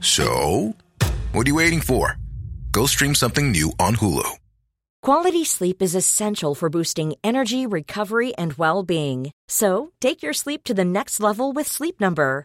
So, what are you waiting for? Go stream something new on Hulu. Quality sleep is essential for boosting energy, recovery, and well being. So, take your sleep to the next level with Sleep Number.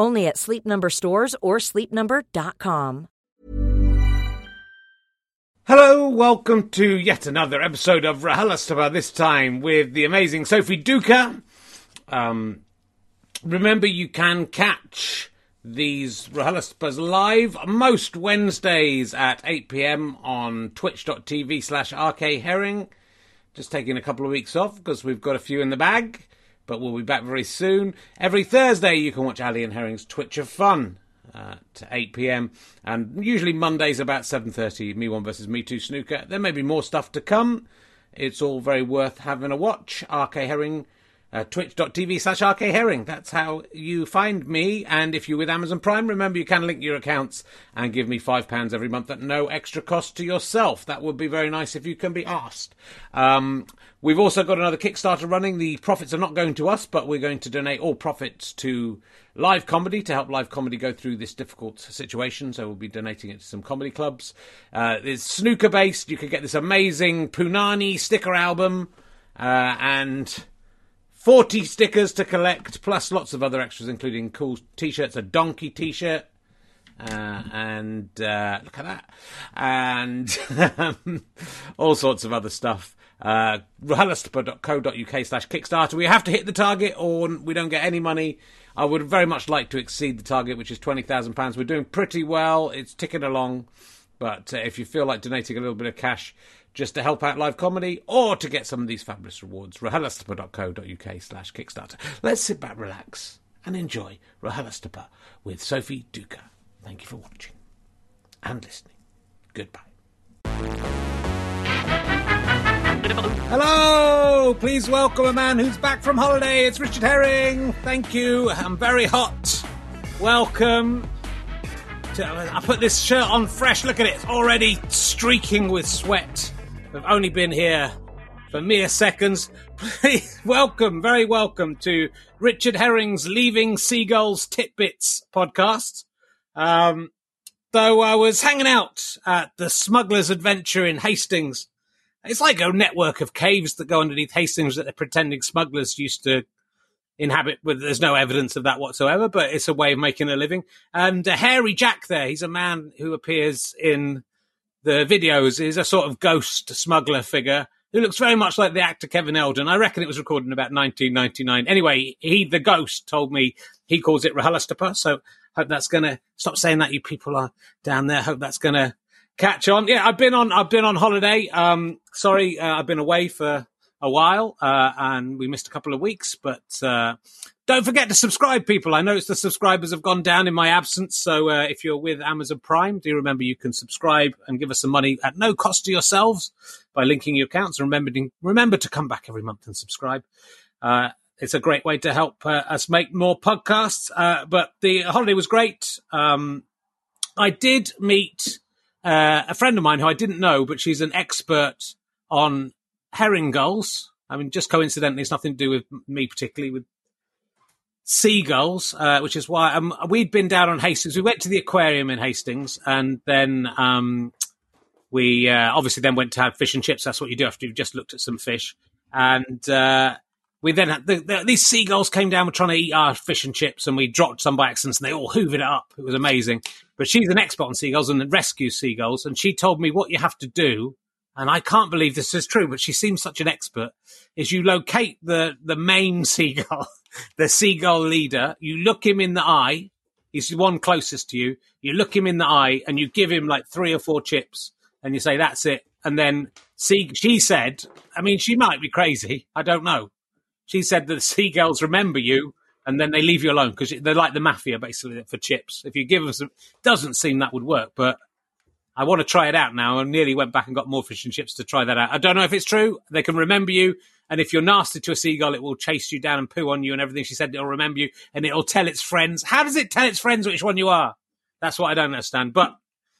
Only at Sleep Number stores or sleepnumber.com. Hello, welcome to yet another episode of RHLSTP, this time with the amazing Sophie Duker. Um, remember, you can catch these RHLSTPs live most Wednesdays at 8pm on twitch.tv slash rkherring. Just taking a couple of weeks off because we've got a few in the bag but we'll be back very soon. Every Thursday, you can watch Ali and Herring's Twitch of Fun at 8 p.m. and usually Mondays about 7:30. Me one versus Me two snooker. There may be more stuff to come. It's all very worth having a watch. RK Herring uh, twitch.tv slash rkherring. That's how you find me. And if you're with Amazon Prime, remember you can link your accounts and give me £5 every month at no extra cost to yourself. That would be very nice if you can be asked. Um, we've also got another Kickstarter running. The profits are not going to us, but we're going to donate all profits to live comedy to help live comedy go through this difficult situation. So we'll be donating it to some comedy clubs. Uh, it's snooker based. You can get this amazing Punani sticker album. Uh, and 40 stickers to collect, plus lots of other extras, including cool t shirts, a donkey t shirt. Uh, and uh, look at that, and all sorts of other stuff. Uh, rhlstp.co.uk slash Kickstarter. We have to hit the target, or we don't get any money. I would very much like to exceed the target, which is twenty thousand pounds. We're doing pretty well; it's ticking along. But uh, if you feel like donating a little bit of cash, just to help out live comedy or to get some of these fabulous rewards. rhlstp.co.uk slash Kickstarter. Let's sit back, relax, and enjoy RHLSTP with Sophie Duker. Thank you for watching and listening. Goodbye. Hello! Please welcome a man who's back from holiday. It's Richard Herring. Thank you. I'm very hot. Welcome. To, I put this shirt on fresh. Look at it. It's already streaking with sweat. We've only been here for mere seconds. Please welcome, very welcome to Richard Herring's Leaving Seagulls Titbits podcast. Um, though I was hanging out at the Smuggler's Adventure in Hastings it's like a network of caves that go underneath Hastings that the pretending smugglers used to inhabit. There's no evidence of that whatsoever, but it's a way of making a living. And uh, Hairy Jack there, he's a man who appears in the videos, is a sort of ghost smuggler figure who looks very much like the actor Kevin Eldon. I reckon it was recorded in about 1999. Anyway, he, the ghost, told me he calls it RRHLSTP. So hope that's going to stop saying that. You people are down there. Hope that's going to catch on. Yeah, I've been on. I've been on holiday. Um, sorry, uh, I've been away for a while, uh, and we missed a couple of weeks. But uh, don't forget to subscribe, people. I noticed the subscribers have gone down in my absence. So uh, if you're with Amazon Prime, do remember you can subscribe and give us some money at no cost to yourselves by linking your accounts. And remember, remember to come back every month and subscribe. Uh, it's a great way to help uh, us make more podcasts. but the holiday was great. Um, I did meet uh, a friend of mine who I didn't know, but she's an expert on herring gulls. I mean, just coincidentally, it's nothing to do with me particularly, with seagulls, uh, which is why um, we'd been down on Hastings. We went to the aquarium in Hastings, and then um, we uh, obviously then went to have fish and chips. That's what you do after you've just looked at some fish. And uh, we then had the, the, these seagulls came down, were trying to eat our fish and chips, and we dropped some by accident, and they all hoovered it up. It was amazing. But she's an expert on seagulls and rescues seagulls, and she told me what you have to do. And I can't believe this is true, but she seems such an expert. Is you locate the the main seagull, the seagull leader. You look him in the eye. He's the one closest to you. You look him in the eye, and you give him like three or four chips, and you say, "That's it." And then see, she said, I mean, she might be crazy. I don't know she said that the seagulls remember you and then they leave you alone because they're like the mafia basically for chips. If you give them some, doesn't seem that would work, but I want to try it out now. I nearly went back and got more fish and chips to try that out. I don't know if it's true. They can remember you, and if you're nasty to a seagull, it will chase you down and poo on you and everything. She said it'll remember you and it'll tell its friends. How does it tell its friends which one you are? That's what I don't understand. But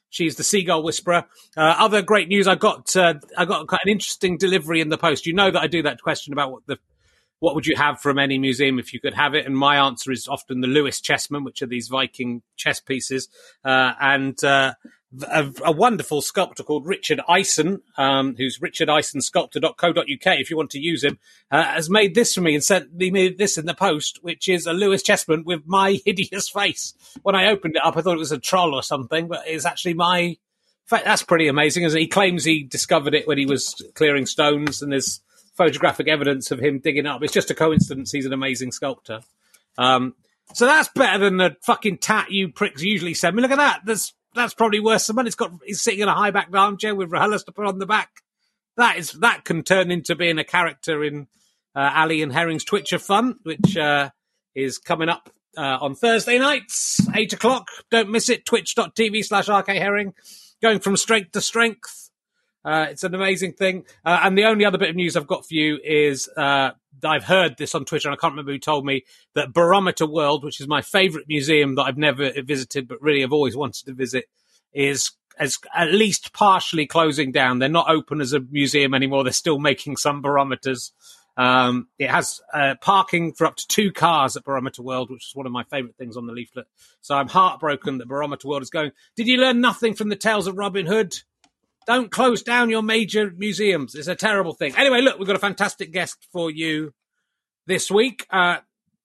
she's the seagull whisperer. Uh, other great news. I got uh, I got an interesting delivery in the post. You know that I do that question about what the what would you have from any museum if you could have it? And my answer is often the Lewis chessmen, which are these Viking chess pieces, uh, and uh, a, a, wonderful sculptor called Richard Ison, um, who's richardisonsculptor.co.uk. If you want to use him, uh, has made this for me and sent me this in the post, which is a Lewis chessman with my hideous face. When I opened it up, I thought it was a troll or something, but it's actually my. That's pretty amazing. He claims he discovered it when he was clearing stones, and there's photographic evidence of him digging up. It's just a coincidence. He's an amazing sculptor. Um, so that's better than the fucking tat you pricks usually send me. Look at that. That's that's probably worse than It's got he's sitting in a high backed armchair with RHLSTP on the back. That is that can turn into being a character in uh, Ali and Herring's Twitch of Fun, which uh, is coming up uh, on Thursday nights, eight o'clock. Don't miss it. Twitch.tv slash RK Herring. Going from strength to strength. Uh, it's an amazing thing. Uh, and the only other bit of news I've got for you is uh, I've heard this on Twitter, and I can't remember who told me that Barometer World, which is my favourite museum that I've never visited, but really have always wanted to visit, is as at least partially closing down. They're not open as a museum anymore. They're still making some barometers. Um, it has uh, parking for up to two cars at Barometer World, which is one of my favourite things on the leaflet. So I'm heartbroken that Barometer World is going. Did you learn nothing from the tales of Robin Hood? Don't close down your major museums. It's a terrible thing. Anyway, look, we've got a fantastic guest for you this week. Uh,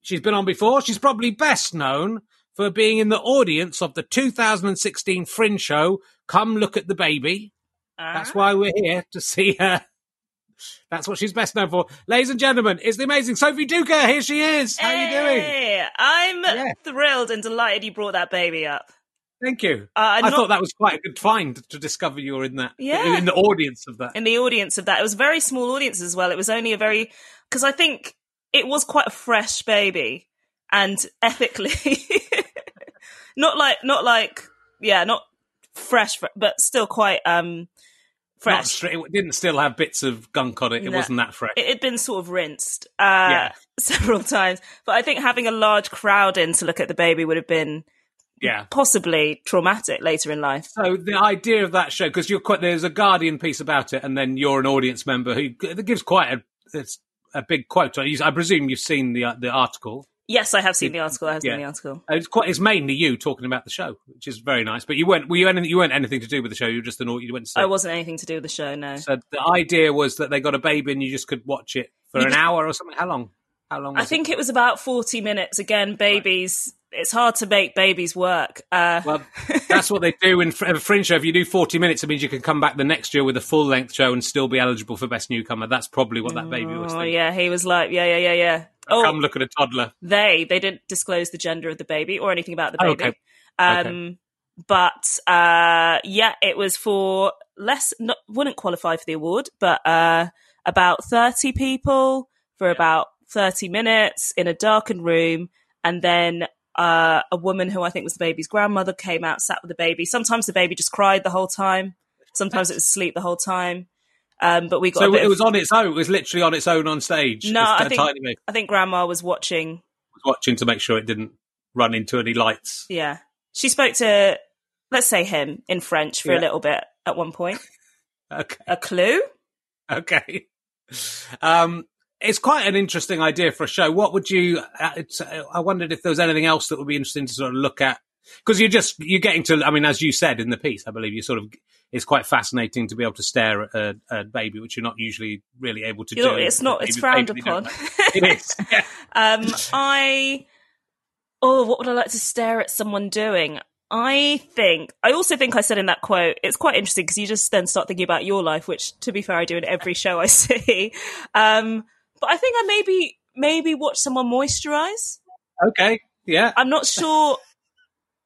she's been on before. She's probably best known for being in the audience of the 2016 Fringe show, Come Look at the Baby. Uh-huh. That's why we're here to see her. That's what she's best known for. Ladies and gentlemen, it's the amazing Sophie Duker. Here she is. How hey, are you doing? I'm yeah. thrilled and delighted you brought that baby up. Thank you. Uh, I not, thought that was quite a good find to discover you were in that, yeah. in the audience of that. In the audience of that. It was a very small audience as well. It was only a very, because I think it was quite a fresh baby and ethically, not like, not like, yeah, not fresh, but still quite, um, fresh. stra- it didn't still have bits of gunk on it. It No. wasn't that fresh. it had been sort of rinsed uh, Yeah. several times. But I think having a large crowd in to look at the baby would have been yeah. possibly traumatic later in life. So the idea of that show, because you're quite there's a Guardian piece about it, and then you're an audience member who gives quite a it's a big quote. I presume you've seen the the article. Yes, I have seen the article. I have Yeah. seen the article. It's quite it's mainly you talking about the show, which is very nice. But you weren't were you anything you weren't anything to do with the show. You were just an you went to. I wasn't anything to do with the show, no. So the idea was that they got a baby and you just could watch it for You an hour or something. How long? How long? I think it was about 40 minutes. Again, babies, it's hard to make babies work. Uh, Well, that's what they do in a fringe show. If you do 40 minutes, it means you can come back the next year with a full length show and still be eligible for Best Newcomer. That's probably what that baby was oh, thinking. yeah, he was like, yeah, yeah, yeah, yeah. Oh, Come look at a toddler. they, they didn't disclose the gender of the baby or anything about the Oh, baby. okay. Um, Okay. But uh, yeah, it was for less, not, wouldn't qualify for the award, but uh, about 30 people for about 30 minutes in a darkened room. And then uh, a woman who I think was the baby's grandmother came out, sat with the baby. Sometimes the baby just cried the whole time. Sometimes it was asleep the whole time. Um, but we got So it of- was on its own. It was literally on its own on stage. No, I think- tiny. I think grandma was watching was watching to make sure it didn't run into any lights. Yeah. She spoke to, let's say him in French for Yeah. a little bit at one point. Okay. A clue? Okay. Um, it's quite an interesting idea for a show. What would you? Uh, it's, uh, I wondered if there was anything else that would be interesting to sort of look at because you're just you're getting to. I mean, as you said in the piece, I believe you sort of. It's quite fascinating to be able to stare at a, a baby, which you're not usually really able to You do. know, it's not, it's frowned baby, they don't upon. It is. Yeah. um, I, oh, what would I like to stare at someone doing? I think, I also think I said in that quote, it's quite interesting because you just then start thinking about your life, which to be fair, I do in every show I see. Um, but I think I maybe, maybe watch someone moisturize. Okay. Yeah. I'm not sure.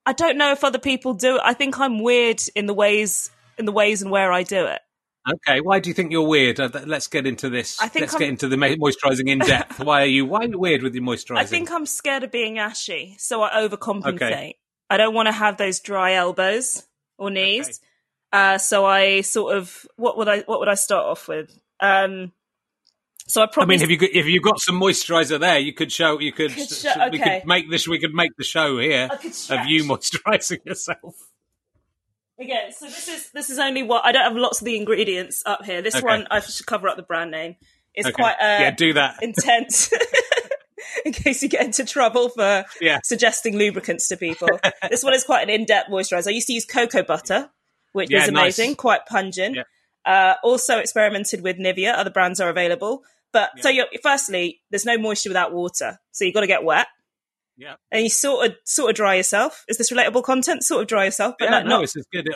I don't know if other people do it. I think I'm weird in the ways in the ways and where I do it. Okay. Why do you think you're weird? Uh, let's get into this. I think let's I'm- get into the moisturising in depth. why are you? Why are you weird with your moisturising? I think I'm scared of being ashy, so I overcompensate. Okay. I don't want to have those dry elbows or knees. Uh, so I sort of what would I what would I start off with? Um, so I I mean, if you if you got some moisturiser there, you could show. You could. Could show- We could make this. We could make the show here of you moisturising yourself. Again, so this is this is only what I don't have lots of the ingredients up here. This Okay. one I should cover up the brand name. It's Okay. quite uh, yeah, do that. intense. in case you get into trouble for Yeah. suggesting lubricants to people. this one is quite an in-depth moisturizer. I used to use cocoa butter, which Yeah, is nice. amazing, quite pungent. Yeah. Uh, also experimented with Nivea. Other brands are available. But so you're, firstly, there's no moisture without water, so you've got to get wet, Yeah. and you sort of sort of dry yourself. Is this relatable content? Sort of dry yourself, but yeah, not, no, not is good.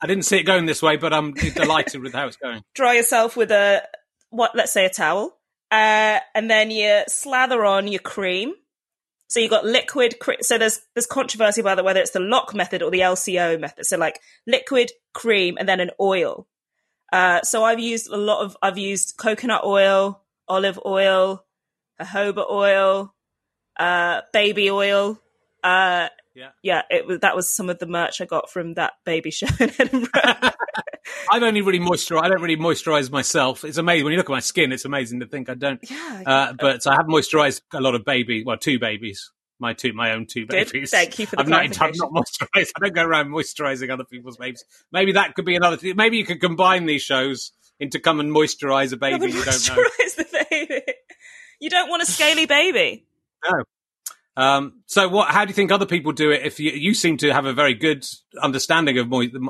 I didn't see it going this way, but I'm delighted with how it's going. dry yourself with a what let's say a towel uh, and then you slather on your cream so you got liquid cre- so there's there's controversy about whether it's the lock method or the lco method so like liquid cream and then an oil uh, so i've used a lot of i've used coconut oil olive oil jojoba oil uh, baby oil uh, Yeah. yeah it was that was some of the merch i got from that baby show in edinburgh I've only really moisturised. I don't really moisturise myself. It's amazing when you look at my skin. It's amazing to think I don't. yeah Uh, but I have moisturised a lot of baby. Well, two babies. My two, my own two Good. babies. Thank you for the I'm not, I'm not moisturised. I don't go around moisturising other people's babies. Maybe that could be another thing. Maybe you could combine these shows into come and moisturise a baby. You don't know. The baby. You don't want a scaly baby. No. Um, so, what? How do you think other people do it? If you, you seem to have a very good understanding of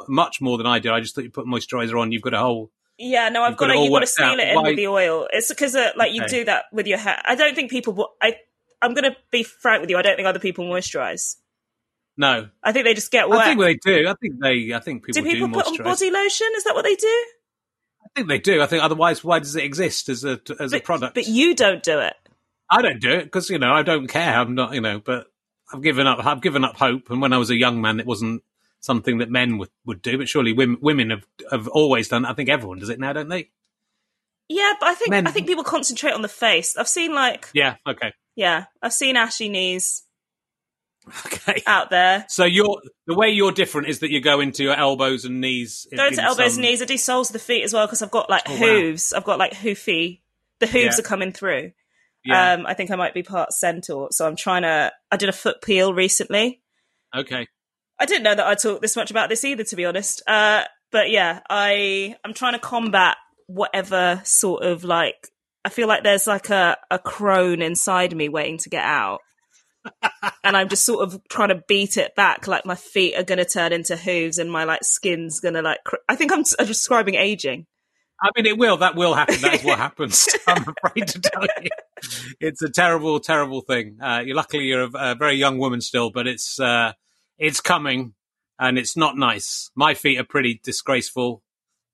much more than I do, I just thought you put moisturizer on, you've got a whole. Yeah, no, I've got got to. it. You've got to seal out. it in Why- with the oil. It's because uh, like you Okay. do that with your hair. I don't think people. wo- I I'm going to be frank with you. I don't think other people moisturize. No, I think they just get wet. I think they do. I think they. I think people do Do people put on body lotion? Is that what they do? I think they do. I think otherwise, why does it exist as a as a product? but you don't do it. I don't do it because you know I don't care. I'm not you know, but I've given up. I've given up hope. And when I was a young man, it wasn't something that men would, would do. But surely women, women have have always done. I think everyone does it now, don't they? Yeah, but I think Men- I think people concentrate on the face. I've seen like Yeah. Okay. yeah, I've seen ashy knees. Okay. out there. So you're the way you're different is that you go into your elbows and knees. Go into elbows some- and knees. I do soles of the feet as well because I've got like Oh, wow. hooves. I've got like hoofy. The hooves Yeah. are coming through. Yeah. Um, I think I might be part centaur, so I'm trying to. I did a foot peel recently. okay. I didn't know that I talked this much about this either, to be honest. Uh, but yeah, I I'm trying to combat whatever sort of like. I feel like there's like a a crone inside me waiting to get out. And I'm just sort of trying to beat it back. Like my feet are going to turn into hooves, and my like skin's going to like. Cr- I think I'm s- describing aging. I mean, it will. That will happen. That is what happens. I'm afraid to tell you, it's a terrible, terrible thing. Uh, luckily you're a, a very young woman still, but it's uh, it's coming, and it's not nice. My feet are pretty disgraceful.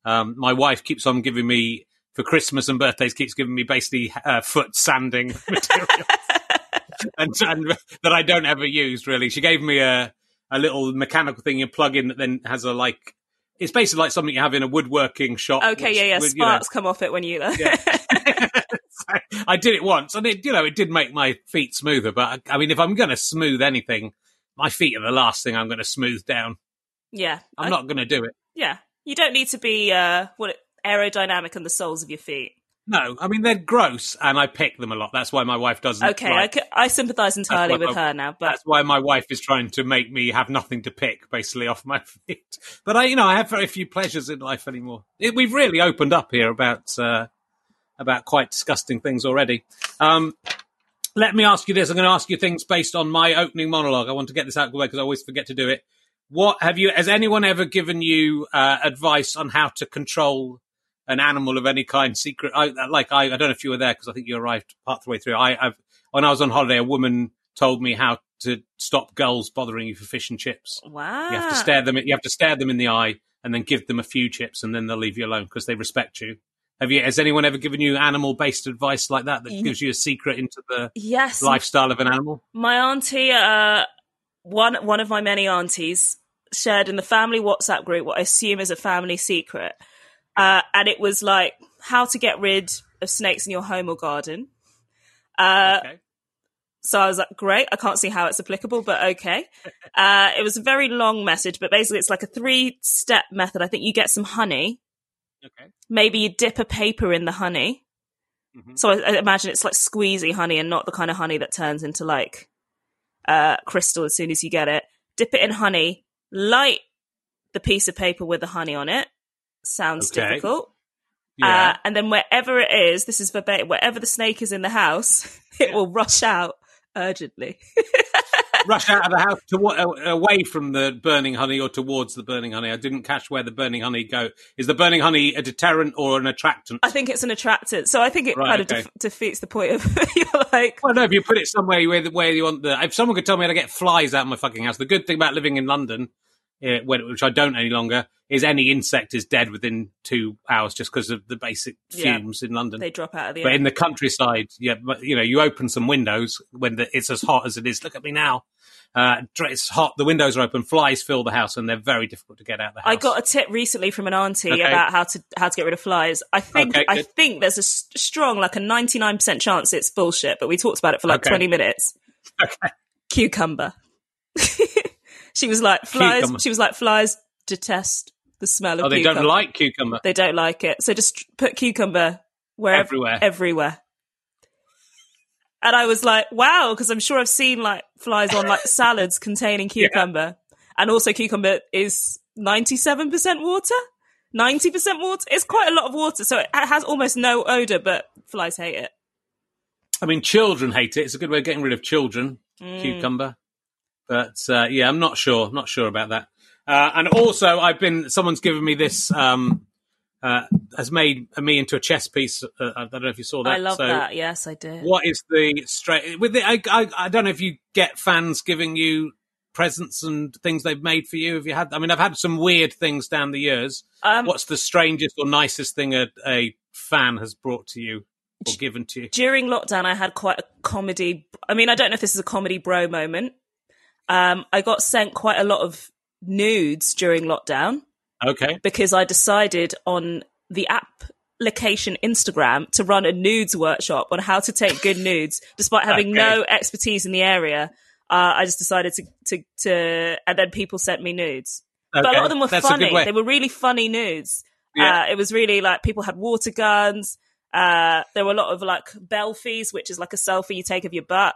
Um, my wife keeps on giving me for Christmas and birthdays, keeps giving me basically uh, foot sanding material, and, and that I don't ever use. Really, she gave me a a little mechanical thing you plug in that then has a like. It's basically like something you have in a woodworking shop. Okay, which yeah, yeah. you know, Sparks come off it when you. Yeah. So I did it once, and it, you know, it did make my feet smoother. But I, I mean, if I'm going to smooth anything, my feet are the last thing I'm going to smooth down. yeah, I'm I- not going to do it. Yeah, you don't need to be uh, what aerodynamic on the soles of your feet. No, I mean they're gross, and I pick them a lot. That's why my wife doesn't. Okay, I, like- c- I sympathise entirely with I- her now, but That's why my wife is trying to make me have nothing to pick, basically, off my feet. But I, you know, I have very few pleasures in life anymore. It, we've really opened up here about uh, about quite disgusting things already. Um, let me ask you this: I'm going to ask you things based on my opening monologue. I want to get this out of the way because I always forget to do it. What have you? Has anyone ever given you uh, advice on how to control an animal of any kind? Secret, I, like I, I don't know if you were there because I think you arrived part of the way through. I, I've when I was on holiday, a woman told me how to stop gulls bothering you for fish and chips. wow, You have to stare them. You have to stare them in the eye and then give them a few chips, and then they'll leave you alone because they respect you. Have you? Has anyone ever given you animal-based advice like that that gives you a secret into the Yes, lifestyle of an animal? my auntie, uh, one one of my many aunties, shared in the family WhatsApp group what I assume is a family secret, uh, and it was like how to get rid of snakes in your home or garden. Uh, okay. So I was like, great. I can't see how it's applicable, but okay. Uh, it was a very long message, but basically it's like a three step method. I think you get some honey. Okay. Maybe you dip a paper in the honey. Mhm. So I, I imagine it's like squeezy honey and not the kind of honey that turns into like uh, crystal as soon as you get it. Dip it in honey, light the piece of paper with the honey on it. Sounds Okay. difficult. Yeah. Uh, and then wherever it is, this is verbatim, wherever the snake is in the house, it will rush out urgently. Rush out of the house to uh, away from the burning honey or towards the burning honey. I didn't catch where the burning honey go. Is the burning honey a deterrent or an attractant? I think it's an attractant. So I think it Right, kind of okay. def- defeats the point of you're like, Well, no, if you put it somewhere where, where you want the. If someone could tell me how to get flies out of my fucking house, the good thing about living in London, which I don't any longer, is any insect is dead within two hours just because of the basic Yeah. fumes in London. they drop out of the but air. in the countryside, yeah, but, you know, you open some windows when the, it's as hot as it is. Look at me now. Uh, it's hot. The windows are open. Flies fill the house, and they're very difficult to get out of the house. I got a tip recently from an auntie Okay. about how to how to get rid of flies. I think Okay, I think there's a s- strong like a 99% chance it's bullshit, but we talked about it for like Okay. 20 minutes. Okay. Cucumber. she was like flies Cucumber. she was like flies detest the smell of Oh, they cucumber. don't like cucumber. They don't like it. So just put cucumber wherever Everywhere. everywhere. And I was like, wow, because I'm sure I've seen like flies on like salads containing cucumber. And also cucumber is 97% water? 90% water? It's quite a lot of water. So it has almost no odor, but flies hate it. I mean, children hate it. It's a good way of getting rid of children. Mm. Cucumber, but uh, yeah, I'm not sure. Not sure about that. Uh, and also, I've been. Someone's given me this. Um, uh, has made me into a chess piece. Uh, I don't know if you saw that. I love So that. Yes, I did. What is the straight with it? I, I I don't know if you get fans giving you presents and things they've made for you. Have you had? I mean, I've had some weird things down the years. Um, What's the strangest or nicest thing a, a fan has brought to you or given to you? during lockdown, I had quite a comedy. I mean, I don't know if this is a comedy bro moment. Um, I got sent quite a lot of nudes during lockdown Okay. because I decided on the application Instagram to run a nudes workshop on how to take good nudes, despite having Okay. no expertise in the area. uh, I just decided to, to to and then people sent me nudes. But a lot of them were that's funny. They were really funny nudes. Yeah. Uh, it was really like people had water guns. Uh, there were a lot of like belfies, which is like a selfie you take of your butt.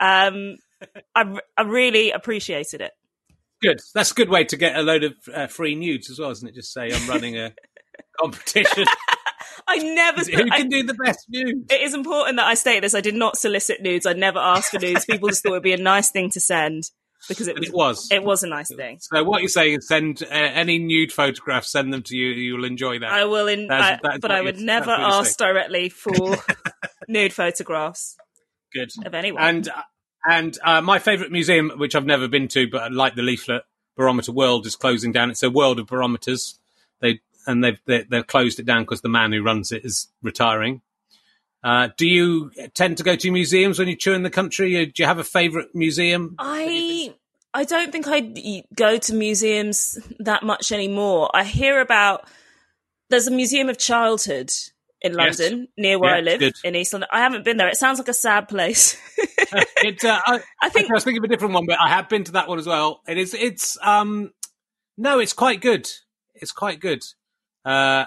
Um, I, I really appreciated it. Good. That's a good way to get a load of uh, free nudes as well, isn't it? Just say I'm running a competition. I never. Who I- can do the best nudes? it is important that I state this. I did not solicit nudes. I never asked for nudes. People just thought it'd be a nice thing to send because it was. it was. It was a nice thing. So what you're saying is send uh, any nude photographs, send them to you. You'll enjoy that. I will, in, That's- I, that's but I would never that's what you're ask directly for nude photographs Good. of anyone. And uh, and uh, my favourite museum, which I've never been to, but I like the leaflet, Barometer World is closing down. It's a world of barometers. They and they've they, they've closed it down because the man who runs it is retiring. Uh, do you tend to go to museums when you tour in the country? Uh, Do you have a favourite museum? I I don't think I go to museums that much anymore. I hear about there's a museum of childhood in Yes. London near where Yeah, I live good. in East London. I haven't been there. It sounds like a sad place. it, uh, I, I think I was thinking of a different one, but I have been to that one as well. It is. It's. Um. No, it's quite good. It's quite good. Uh,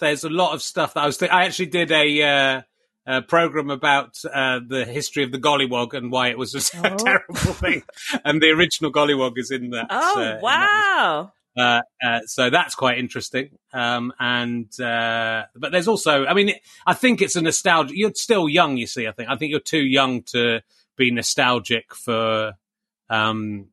there's a lot of stuff that I was. Th- I actually did a. Uh, a program about uh, the history of the gollywog and why it was a Oh. terrible thing, and the original gollywog is in that. oh uh, wow. Uh, uh, so that's quite interesting. Um, and uh, but there's also, I mean, I think it's a nostalgia. You're still young, you see. I think I think you're too young to be nostalgic for, um,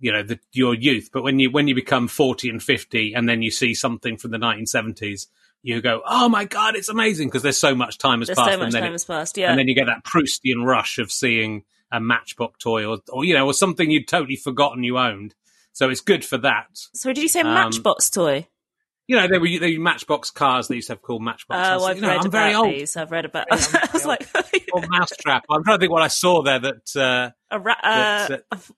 you know, the, your youth. But when you when you become forty and fifty, and then you see something from the 1970s, you go, "Oh my god, it's amazing!" Because there's so much time has There's passed, so much and then time it- has passed. Yeah. and then you get that Proustian rush of seeing a Matchbox toy or, or you know, or something you'd totally forgotten you owned. So it's good for that. so did you say um, Matchbox toy? You know, they were they were Matchbox cars. They used to have called Matchbox. Oh, like, I've you know, read I'm about very old. these. I've read about. I was like Or Mousetrap. I'm trying to think what I saw there that uh, a ra- uh, That's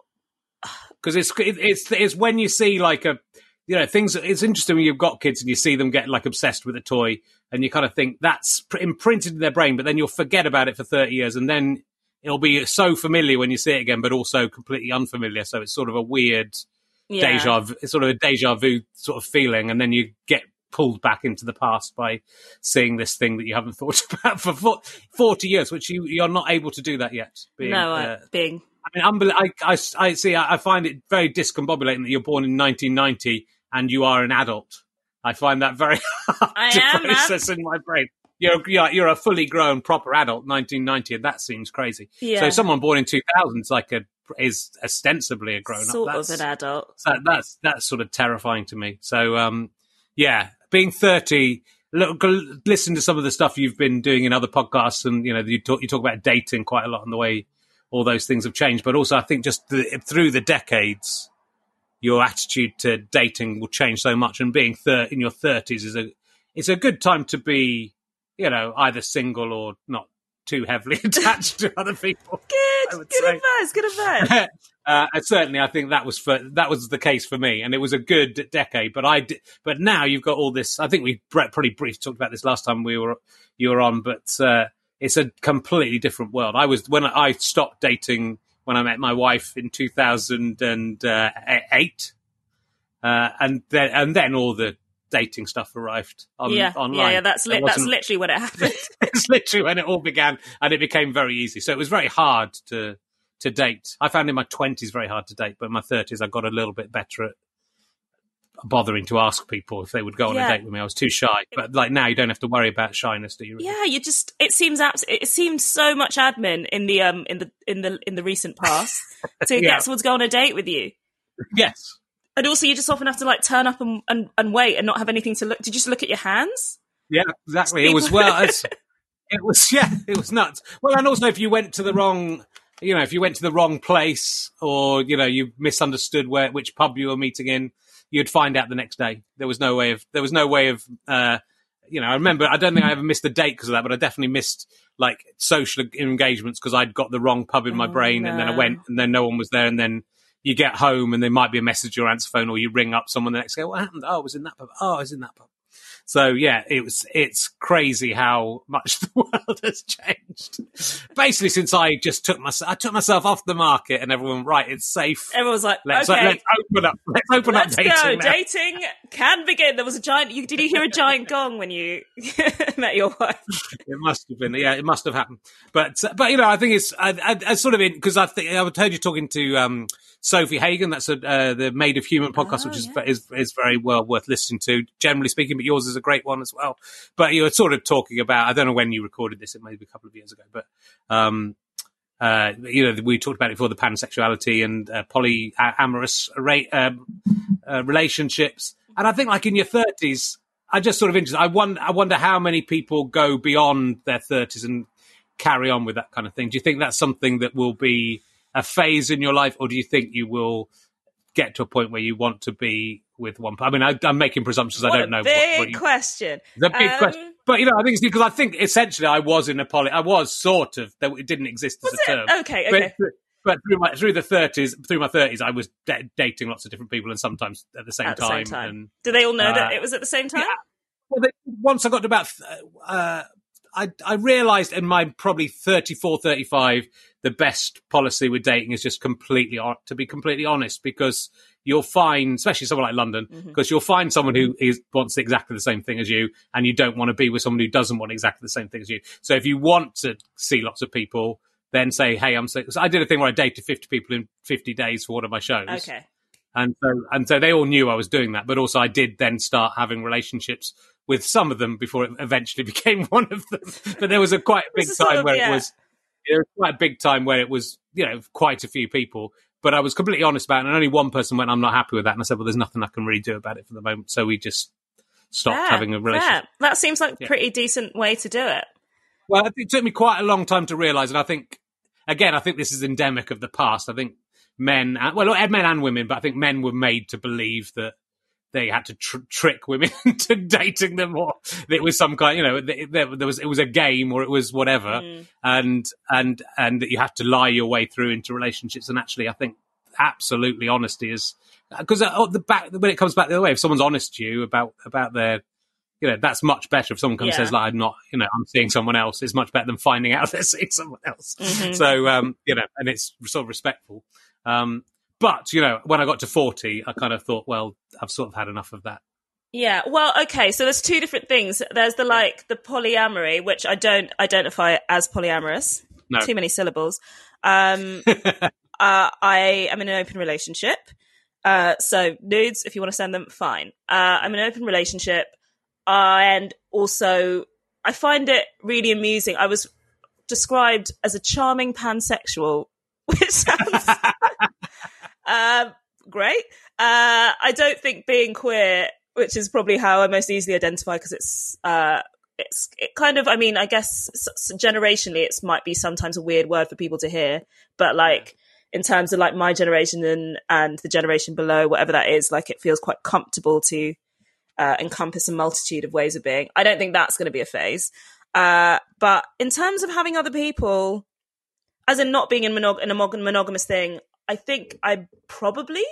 because it's it, it's it's when you see like a you know things. It's interesting when you've got kids and you see them get like obsessed with a toy, and you kind of think that's imprinted in their brain, but then you'll forget about it for thirty years, and then it'll be so familiar when you see it again, but also completely unfamiliar. So it's sort of a weird yeah. deja vu, sort of a deja vu sort of feeling, and then you get pulled back into the past by seeing this thing that you haven't thought about for 40 years, which you, you're not able to do that yet. Being, no, uh, being I mean, unbel- I, I, I see, I, find it very discombobulating that you're born in 1990 and you are an adult. I find that very hard I to am, man. process in my brain. You're, you're, you're a fully grown, proper adult, 1990, and that seems crazy. yeah, So someone born in 2000 is like a, is ostensibly a grown up. sort of an adult. that, that's that's sort of terrifying to me. So um, yeah, being thirty, look, listen to some of the stuff you've been doing in other podcasts, and you know you talk you talk about dating quite a lot and the way all those things have changed. But also, I think just the, through the decades, your attitude to dating will change so much. And being thir- in your thirties is a it's a good time to be, you know, either single or not too heavily attached to other people. Good, good say. advice. Good advice. uh, certainly, I think that was for that was the case for me, and it was a good decade. But I, di- but now you've got all this. I think we pretty brief talked about this last time we were you were on, but uh, it's a completely different world. I was when I stopped dating when I met my wife in two thousand and eight, uh, and then and then all the dating stuff arrived on, yeah, online. yeah, yeah. That's li- that's literally when it happened. it's literally when it all began, and it became very easy. So it was very hard to to date. I found in my twenties very hard to date, but in my thirties I got a little bit better at bothering to ask people if they would go on Yeah. a date with me. I was too shy, but like now you don't have to worry about shyness, do you? really? yeah, you just it seems abs- it seems so much admin in the um in the in the in the recent past to Yeah. get someone to go on a date with you. Yes. And also, you just often have to like turn up and, and, and wait and not have anything to look. Did you just look at your hands? Yeah, exactly. It was well. It's, it was yeah. It was nuts. Well, and also if you went to the wrong, you know, if you went to the wrong place or you know you misunderstood where which pub you were meeting in, you'd find out the next day. There was no way of. There was no way of. uh You know, I remember. I don't think I ever missed a date because of that, but I definitely missed like social engagements because I'd got the wrong pub in my Oh, brain, and then I went, and then no one was there, and then. You get home and there might be a message or answer phone, or you ring up someone the next day. What happened? Oh, I was in that pub. Oh, I was in that pub. So yeah, it was. It's crazy how much the world has changed. Basically, since I just took myself, I took myself off the market, and everyone right, it's safe. Everyone's like, Let's, okay, let's open up. Let's open let's up dating. go. now. Dating can begin. There was a giant. You, did you hear a giant gong when you met your wife? It must have been, yeah, it must have happened. But, but you know, I think it's, I, I, I sort of in because I think I heard you talking to um, Sofie Hagen. That's a, uh, the Made of Human podcast, Oh, which is, yeah. is is very well worth listening to, generally speaking. But yours is a great one as well. But you were sort of talking about, I don't know when you recorded this. It may be a couple of years ago, but. Um, uh, you know, we talked about it before the pansexuality and uh, polyamorous um, uh, relationships. And I think, like in your thirties, I just sort of interested. I wonder, I wonder how many people go beyond their thirties and carry on with that kind of thing. Do you think that's something that will be a phase in your life, or do you think you will get to a point where you want to be with one? I mean, I, I'm making presumptions. I don't know. Big what, what you, question. the big Um, question. But you know, I think it's because I think essentially I was in a poly. I was sort of. That it didn't exist as a it? term. Okay, But- okay. But, but through my through the thirties, through my thirties, I was da- dating lots of different people, and sometimes at the same At the time. same time. And Do they all know that uh, it was at the same time? yeah. well, they, once I got to about, uh, I I realised in my probably 34, 35, the best policy with dating is just completely to be completely honest, because you'll find, especially someone like London, Mm-hmm. because you'll find someone who is wants exactly the same thing as you, and you don't want to be with someone who doesn't want exactly the same thing as you. So if you want to see lots of people. Then say, hey, I'm so. so I did a thing where I dated 50 people in 50 days for one of my shows Okay. and so and so they all knew I was doing that. But also, I did then start having relationships with some of them before it eventually became one of them. But there was a quite a big sort time of- where yeah. it was there was quite a big time where it was you know quite a few people. But I was completely honest about it, and only one person went, "I'm not happy with that," and I said, "Well, there's nothing I can really do about it for the moment." So we just stopped Fair, having a relationship. fair. That seems like a Yeah. pretty decent way to do it. Well, it took me quite a long time to realise, and I think, again, I think this is endemic of the past. I think men, well, men and women, but I think men were made to believe that they had to tr- trick women into dating them, or it was some kind, you know, there, there was it was a game or it was whatever, and and and that you have to lie your way through into relationships. And actually, I think absolutely honesty is because the back when it comes back the other way, if someone's honest to you about about their you know that's much better. If someone comes and says like I'm not you know I'm seeing someone else it's much better than finding out they're seeing someone else. Mhm. so um you know and it's sort of respectful. Um but you know when I got to 40 I kind of thought well I've sort of had enough of that Yeah. Well, okay. So there's two different things. There's the like the polyamory, which I don't identify as polyamorous. No. Too many syllables. Um, uh, I am in an open relationship. Uh, so nudes, if you want to send them, fine. Uh, I'm in an open relationship, and also I find it really amusing. I was described as a charming pansexual, which sounds um, great. Uh, I don't think being queer, which is probably how I most easily identify, because it's uh, it's it kind of. I mean, I guess generationally, it might be sometimes a weird word for people to hear, but like in terms of like my generation and and the generation below, whatever that is, like it feels quite comfortable to uh, encompass a multitude of ways of being. I don't think that's going to be a phase. Uh, but in terms of having other people, as in not being in, monog- in a monog- monogamous thing, I think I probably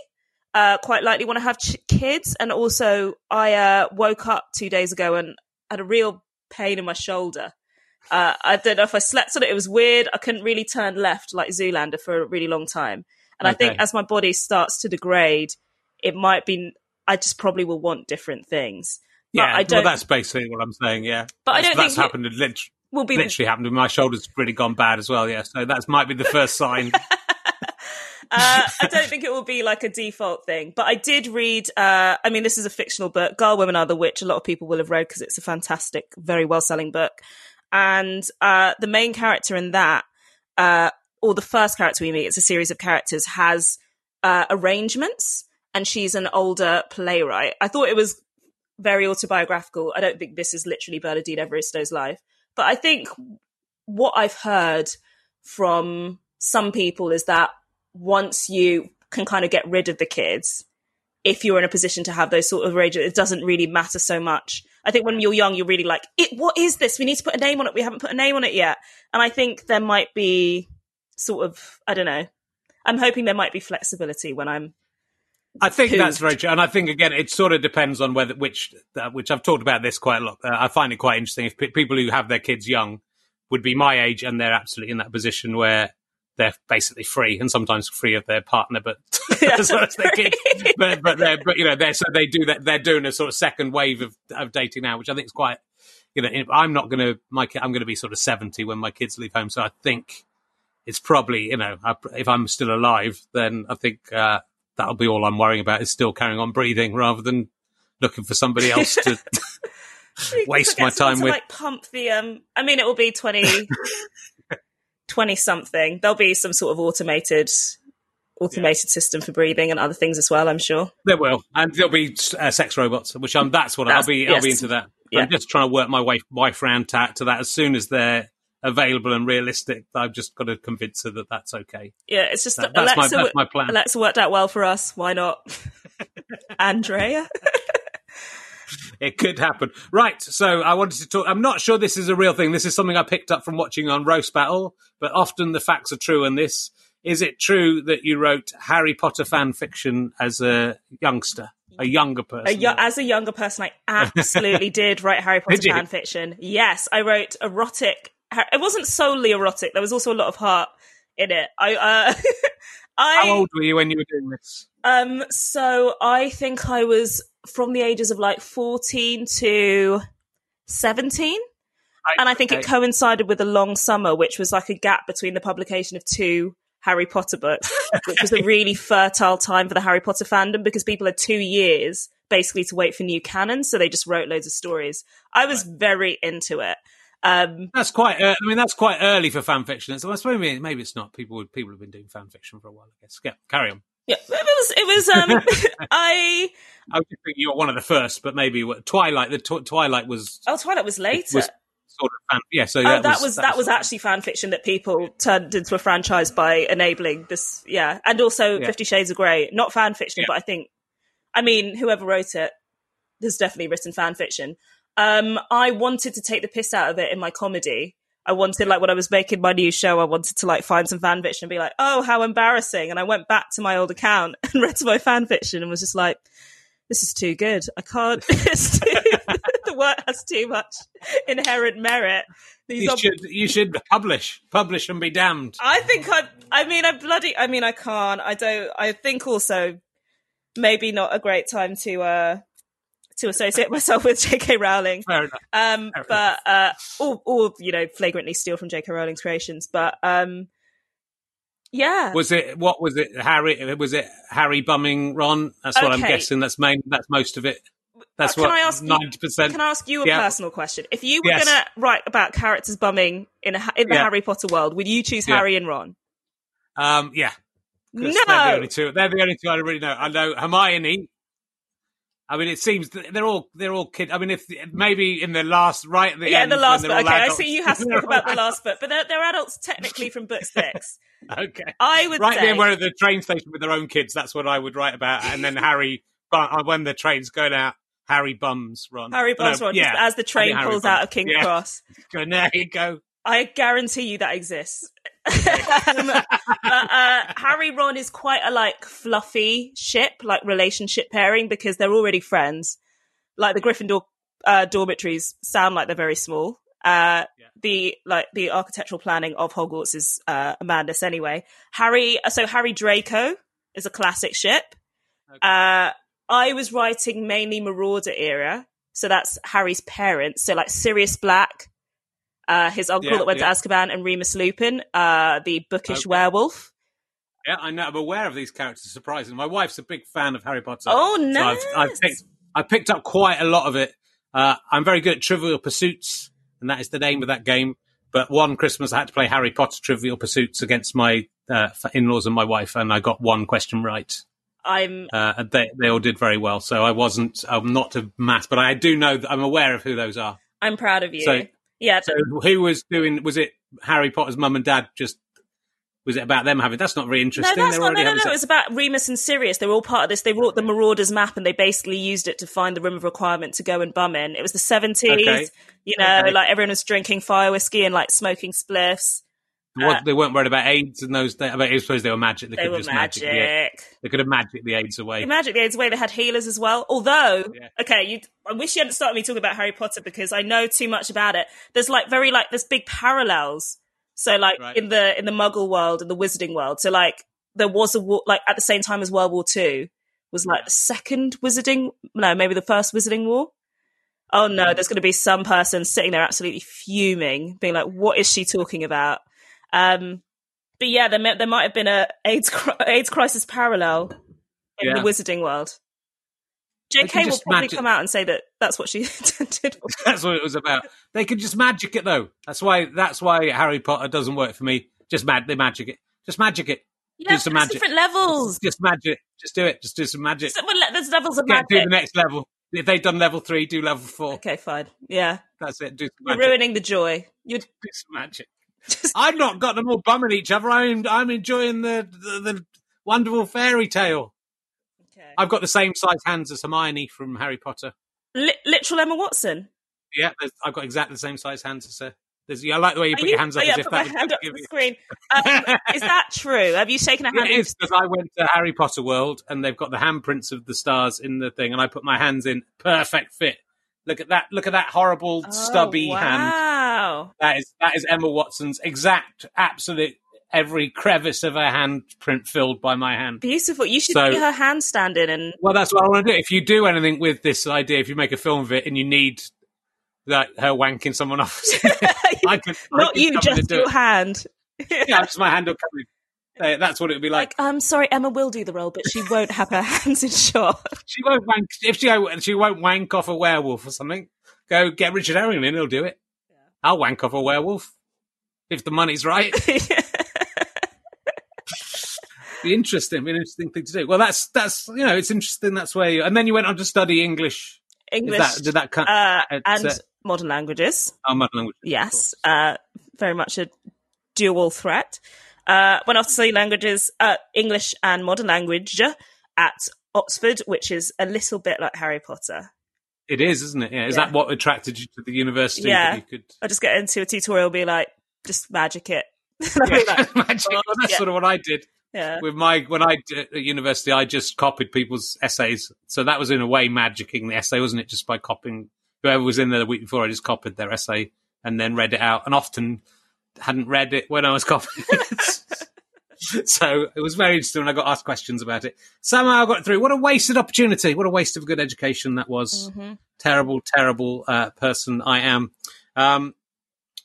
uh, quite likely want to have ch- kids. And also, I uh, woke up two days ago and had a real pain in my shoulder. Uh, I don't know if I slept on it. It was weird. I couldn't really turn left like Zoolander for a really long time. And I think as my body starts to degrade, it might be. I just probably will want different things. But yeah I well don't. that's basically what I'm saying yeah But I don't that's think it- happened lit- will be literally happened my shoulder's really gone bad as well yeah so that might be the first sign uh, I don't think it will be like a default thing, but I did read. Uh, I mean, this is a fictional book, "Girl, Woman, Other Witch." A lot of people will have read because it's a fantastic, very well-selling book. And uh, the main character in that, uh, or the first character we meet, it's a series of characters, has uh, arrangements, and she's an older playwright. I thought it was very autobiographical. I don't think this is literally Bernardine Evaristo's life, but I think what I've heard from some people is that once you can kind of get rid of the kids, if you're in a position to have those sort of arrangements, it doesn't really matter so much. I think when you're young, you're really like, it, what is this? We need to put a name on it. We haven't put a name on it yet. And I think there might be sort of, I don't know. I'm hoping there might be flexibility when I'm I think that's Hooved. very true, and I think again it sort of depends on whether which uh, which I've talked about this quite a lot. Uh, I find it quite interesting if pe- people who have their kids young would be my age and they're absolutely in that position where they're basically free and sometimes free of their partner, but as as their. But but they're but you know they're so they do that they're doing a sort of second wave of of dating now, which I think is quite you know I'm not going to my I'm going to be sort of seventy when my kids leave home, so I think it's probably you know I, if I'm still alive, then I think uh, that'll be all I'm worrying about is still carrying on breathing rather than looking for somebody else to waste my time to, with. like pump the um i mean it will be 20 20 something there'll be some sort of automated automated system for breathing and other things as well i'm sure There will, and there'll be uh, sex robots, which I'm. That's what That's- I'll be. I'll be into that. Yeah. I'm just trying to work my wife wife round to, to that as soon as they're available and realistic. I've just got to convince her that that's okay. yeah it's just That- that's my- that's my plan. alexa worked out well for us why not andrea It could happen. Right. So I wanted to talk. I'm not sure this is a real thing. This is something I picked up from watching on Roast Battle, but often the facts are true on this. Is it true that you wrote Harry Potter fan fiction as a youngster, a younger person? A yo- as a younger person, I absolutely did write Harry Potter fan fiction. Yes, I wrote erotic. It wasn't solely erotic. There was also a lot of heart in it. I, uh, I, How old were you when you were doing this? um, so I think I was from the ages of like fourteen to seventeen, and I think it coincided with a long summer, which was like a gap between the publication of two Harry Potter books, which was a really fertile time for the Harry Potter fandom because people had two years basically to wait for new canon, so they just wrote loads of stories. I was very into it. Um, That's quite. Uh, I mean, that's quite early for fan fiction. So I suppose maybe, maybe it's not. People would, people have been doing fan fiction for a while. I guess. Yeah, carry on. Yeah, it was. It was. Um, I I would think you're one of the first, but maybe Twilight. The tw- Twilight was oh, Twilight was later. was sort of fan. Yeah, so Oh, that, that, was, that was sort of- actually fan fiction that people turned into a franchise by enabling this. Yeah, and also Yeah. Fifty Shades of Grey, not fan fiction, Yeah. but I think, I mean, whoever wrote it has definitely written fan fiction. Um, I wanted to take the piss out of it in my comedy. I wanted, like, when I was making my new show, I wanted to like find some fan fiction and be like, "Oh, how embarrassing!" And I went back to my old account and read my fan fiction and was just like, "This is too good. I can't. Too, the work has too much inherent merit." These You are should you should publish publish and be damned. I think I. I mean, I bloody. I mean, I can't. I don't. I think also maybe not a great time to uh to associate myself with J.K. Rowling. Fair enough. Um, but uh, or or you know, flagrantly steal from J.K. Rowling's creations. But um, yeah. Was it what was it? Harry was it Harry bumming Ron? That's what I'm guessing. That's main. That's most of it. That's Uh, what can I ask you- ninety percent. Can I ask you a Yeah. personal question? If you were Yes. gonna write about characters bumming in a, in the Yeah. Harry Potter world, would you choose Yeah. Harry and Ron? Um, yeah, No. they're the only two. They're the only two I really know. I know Hermione. I mean, it seems they're all they're all kid. I mean, if maybe in the last right at the yeah, end, the last book. Okay, I see you have to talk about the last book, but they're, they're adults technically from book six. Okay. I would Right say then, we're at the train station with their own kids. That's what I would write about. And then Harry, uh, when the train's going out, Harry bums Ron. Harry No, Bums Ron, yeah, as the train I think Harry pulls bums. out of King Yeah. Cross. Go, there you go. I guarantee you that exists. um, but, uh, Harry Ron is quite a like fluffy ship, like relationship pairing because they're already friends. Like the Gryffindor uh, dormitories sound like they're very small. Uh, Yeah. The like the architectural planning of Hogwarts is uh, a madness anyway. Harry, so Harry Draco is a classic ship. Okay. Uh, I was writing mainly Marauder era, so that's Harry's parents. So like Sirius Black, uh, his uncle Yeah, that went yeah. to Azkaban, and Remus Lupin, uh, the bookish Okay. werewolf. Yeah, I know. I'm aware of these characters. Surprising. My wife's a big fan of Harry Potter. Oh, So nice. I've, I've picked, I picked up quite a lot of it. Uh, I'm very good at Trivial Pursuits, and that is the name of that game. But one Christmas, I had to play Harry Potter Trivial Pursuits against my uh, in-laws and my wife, and I got one question right. I'm Uh, and they they all did very well. So I wasn't, I'm not a mass, but I do know that I'm aware of who those are. I'm proud of you. So- yeah, So who was doing? Was it Harry Potter's mum and dad? Just was it about them having? That's not very no, interesting. that's not. No, no, no. It was about Remus and Sirius. They were all part of this. They wrote the Marauders map, and they basically used it to find the room of requirement to go and bum in. It was the 70s. Okay. You know, Okay. like everyone was drinking fire whiskey and like smoking spliffs. What, Uh, they weren't worried about AIDS in those days. I, mean, I suppose they were magic. They, they could were just magic. magic. the AIDS. They could have magic the AIDS away. The magic the AIDS away. They had healers as well. Although, Yeah. okay, you, I wish you hadn't started me talking about Harry Potter because I know too much about it. There's like very like there's big parallels. So like Right. in the in the Muggle world and the Wizarding world. So like there was a war like at the same time as World War Two was like the second Wizarding. No, maybe the first Wizarding War. Oh no, there's going to be some person sitting there absolutely fuming, being like, "What is she talking about?" Um, but yeah, there may, there might have been a AIDS AIDS crisis parallel in Yeah. the Wizarding world. JK will probably magic- come out and say that that's what she intended. That's what it was about. They could just magic it though. That's why. That's why Harry Potter doesn't work for me. Just mad. They magic it. Just magic it. yeah, some there's magic. different levels. Just magic. Just do it. Just do some magic. So, well, there's levels of Get do the next level. If they've done level three, do level four. Okay, fine. Yeah, That's it. Do some magic. you're ruining the joy. You're Do some magic. Just I've not got them all bumming each other. I'm I'm enjoying the the, the wonderful fairy tale. okay. I've got the same size hands as Hermione from Harry Potter. Li- literal Emma Watson. Yeah, I've got exactly the same size hands as her. There's, I like the way you Are put you- your hands up oh, yeah, as if put that would hand up the screen. Um, is that true? Have you shaken a hand? It is because I went to Harry Potter World and they've got the handprints of the stars in the thing, and I put my hands in perfect fit. Look at that! Look at that horrible Oh, stubby hand. Wow. That is that is Emma Watson's exact, absolute every crevice of her handprint filled by my hand. Beautiful. You should So- see her hand standing and Well, that's what I want to do. If you do anything with this idea, if you make a film of it and you need like her wanking someone off, I could not could you, just do your it. hand. Yeah, just my hand will come in. Uh, That's what it would be like. Like, I'm sorry, Emma will do the role, but she won't have her hands in shot. She won't wank if she she won't wank off a werewolf or something. Go get Richard Herring in; he'll do it. I'll wank off a werewolf if the money's right. be interesting, be an interesting thing to do. Well, that's that's you know, it's interesting. That's where you, and then you went on to study English. English that, did that uh, and uh, modern languages. oh, mother language. of Yes, uh, very much a dual threat. Uh, went off to study languages, uh, English and modern language at Oxford, which is a little bit like Harry Potter. It is, isn't it? Yeah. Is Yeah. that what attracted you to the university? Yeah. That you could. I just get into a tutorial, and be like, just magic it. Like, magic. "Oh, Well, that's yeah." sort of what I did. yeah. with my when I did at university, I just copied people's essays. So that was in a way magicking the essay, wasn't it? Just by copying whoever was in there the week before, I just copied their essay and then read it out, and often hadn't read it when I was copying it. so it was very interesting when I got asked questions about it. Somehow I got through. What a wasted opportunity! What a waste of a good education that was. Mhm. Terrible, terrible uh, person I am. Um,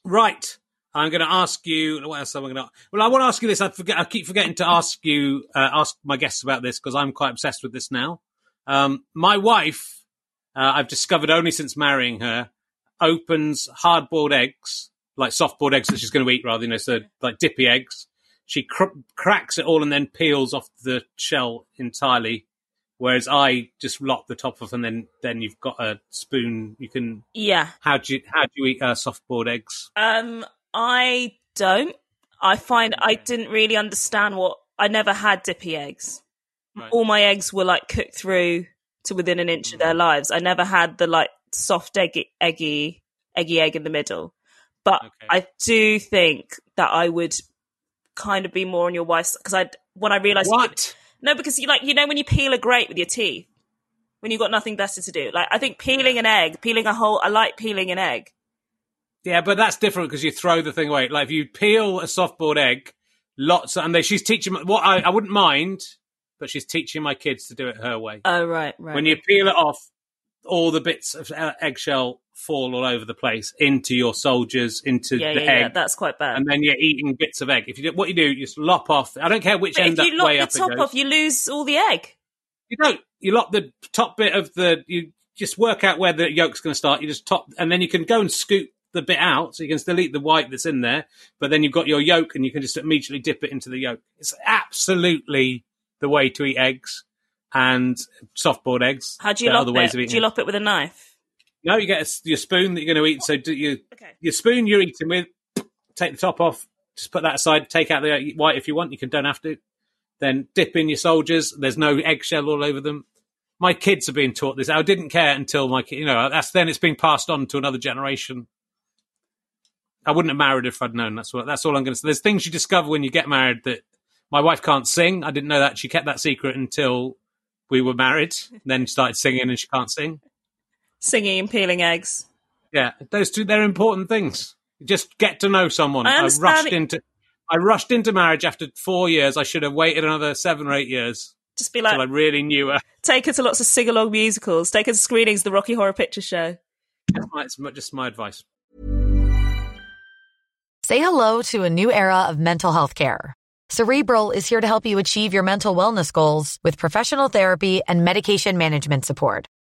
right. I'm going to ask you. What else am I going to? Well, I want to ask you this. I forget. I keep forgetting to ask you, uh, ask my guests about this because I'm quite obsessed with this now. Um, my wife, uh, I've discovered only since marrying her, opens hard-boiled eggs, like soft-boiled eggs that she's going to eat rather, you know, so like dippy eggs. She cr- cracks it all and then peels off the shell entirely. Whereas I just lop the top off and then, then you've got a spoon. You can, Yeah. how do you, how do you eat uh, soft-boiled eggs? Um, I don't. I find I didn't really understand what I never had dippy eggs. Right. All my eggs were like cooked through to within an inch of Mm. their lives. I never had the like soft eggy eggy eggy egg in the middle. But Okay. I do think that I would kind of be more on your wife's because I when I realized What? no because you like you know when you peel a grape with your teeth when you've got nothing better to do. Like I think peeling an egg, peeling a whole I like peeling an egg. Yeah, but that's different because you throw the thing away. Like if you peel a soft-boiled egg, lots, and they, she's teaching what I, I wouldn't mind, but she's teaching my kids to do it her way. Oh right, right. When you peel it off, all the bits of uh, eggshell fall all over the place into your soldiers, into yeah, the yeah, egg, yeah, that's quite bad. and then you're eating bits of egg. If you do, what you do, you just lop off. I don't care which But end if you lop the top off, you lose all the egg. You don't. You lop the top bit of the. You just work out where the yolk's going to start. You just top, and then you can go and scoop the bit out, so you can still eat the white that's in there. But then you've got your yolk, and you can just immediately dip it into the yolk. It's absolutely the way to eat eggs and soft-boiled eggs. How do you There lop other ways it? of eating Do you lop it with a knife? No, you get a, your spoon that you're going to eat. So do you, Okay. your spoon you're eating with, take the top off, just put that aside, take out the uh, white if you want. You can don't have to. Then dip in your soldiers. There's no eggshell all over them. My kids are being taught this. I didn't care until my, you know, that's then it's being passed on to another generation. I wouldn't have married if I'd known. That's what. That's all I'm going to say. There's things you discover when you get married that my wife can't sing. I didn't know that. She kept that secret until we were married. Then started singing, and she can't sing. Singing and peeling eggs. Yeah, those two. They're important things. Just get to know someone. I I, rushed it- into. I rushed into marriage after four years. I should have waited another seven or eight years Just be like, I really knew her. take her to lots of sing along musicals, take her to screenings of the Rocky Horror Picture Show. That's my- just my advice. Say hello to a new era of mental health care. Cerebral is here to help you achieve your mental wellness goals with professional therapy and medication management support.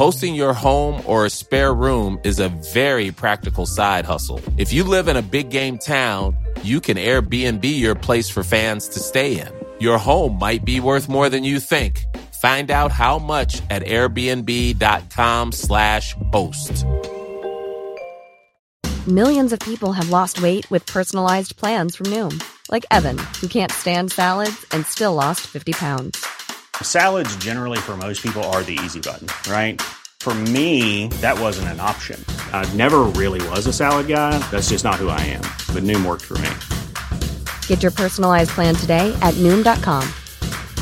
Hosting your home or a spare room is a very practical side hustle. If you live in a big game town, you can Airbnb your place for fans to stay in. Your home might be worth more than you think. Find out how much at airbnb.com/slash host. Millions of people have lost weight with personalized plans from Noom, like Evan, who can't stand salads and still lost 50 pounds. Salads, generally, for most people, are the easy button, right? For me, that wasn't an option. I never really was a salad guy. That's just not who I am. But Noom worked for me. Get your personalized plan today at Noom.com.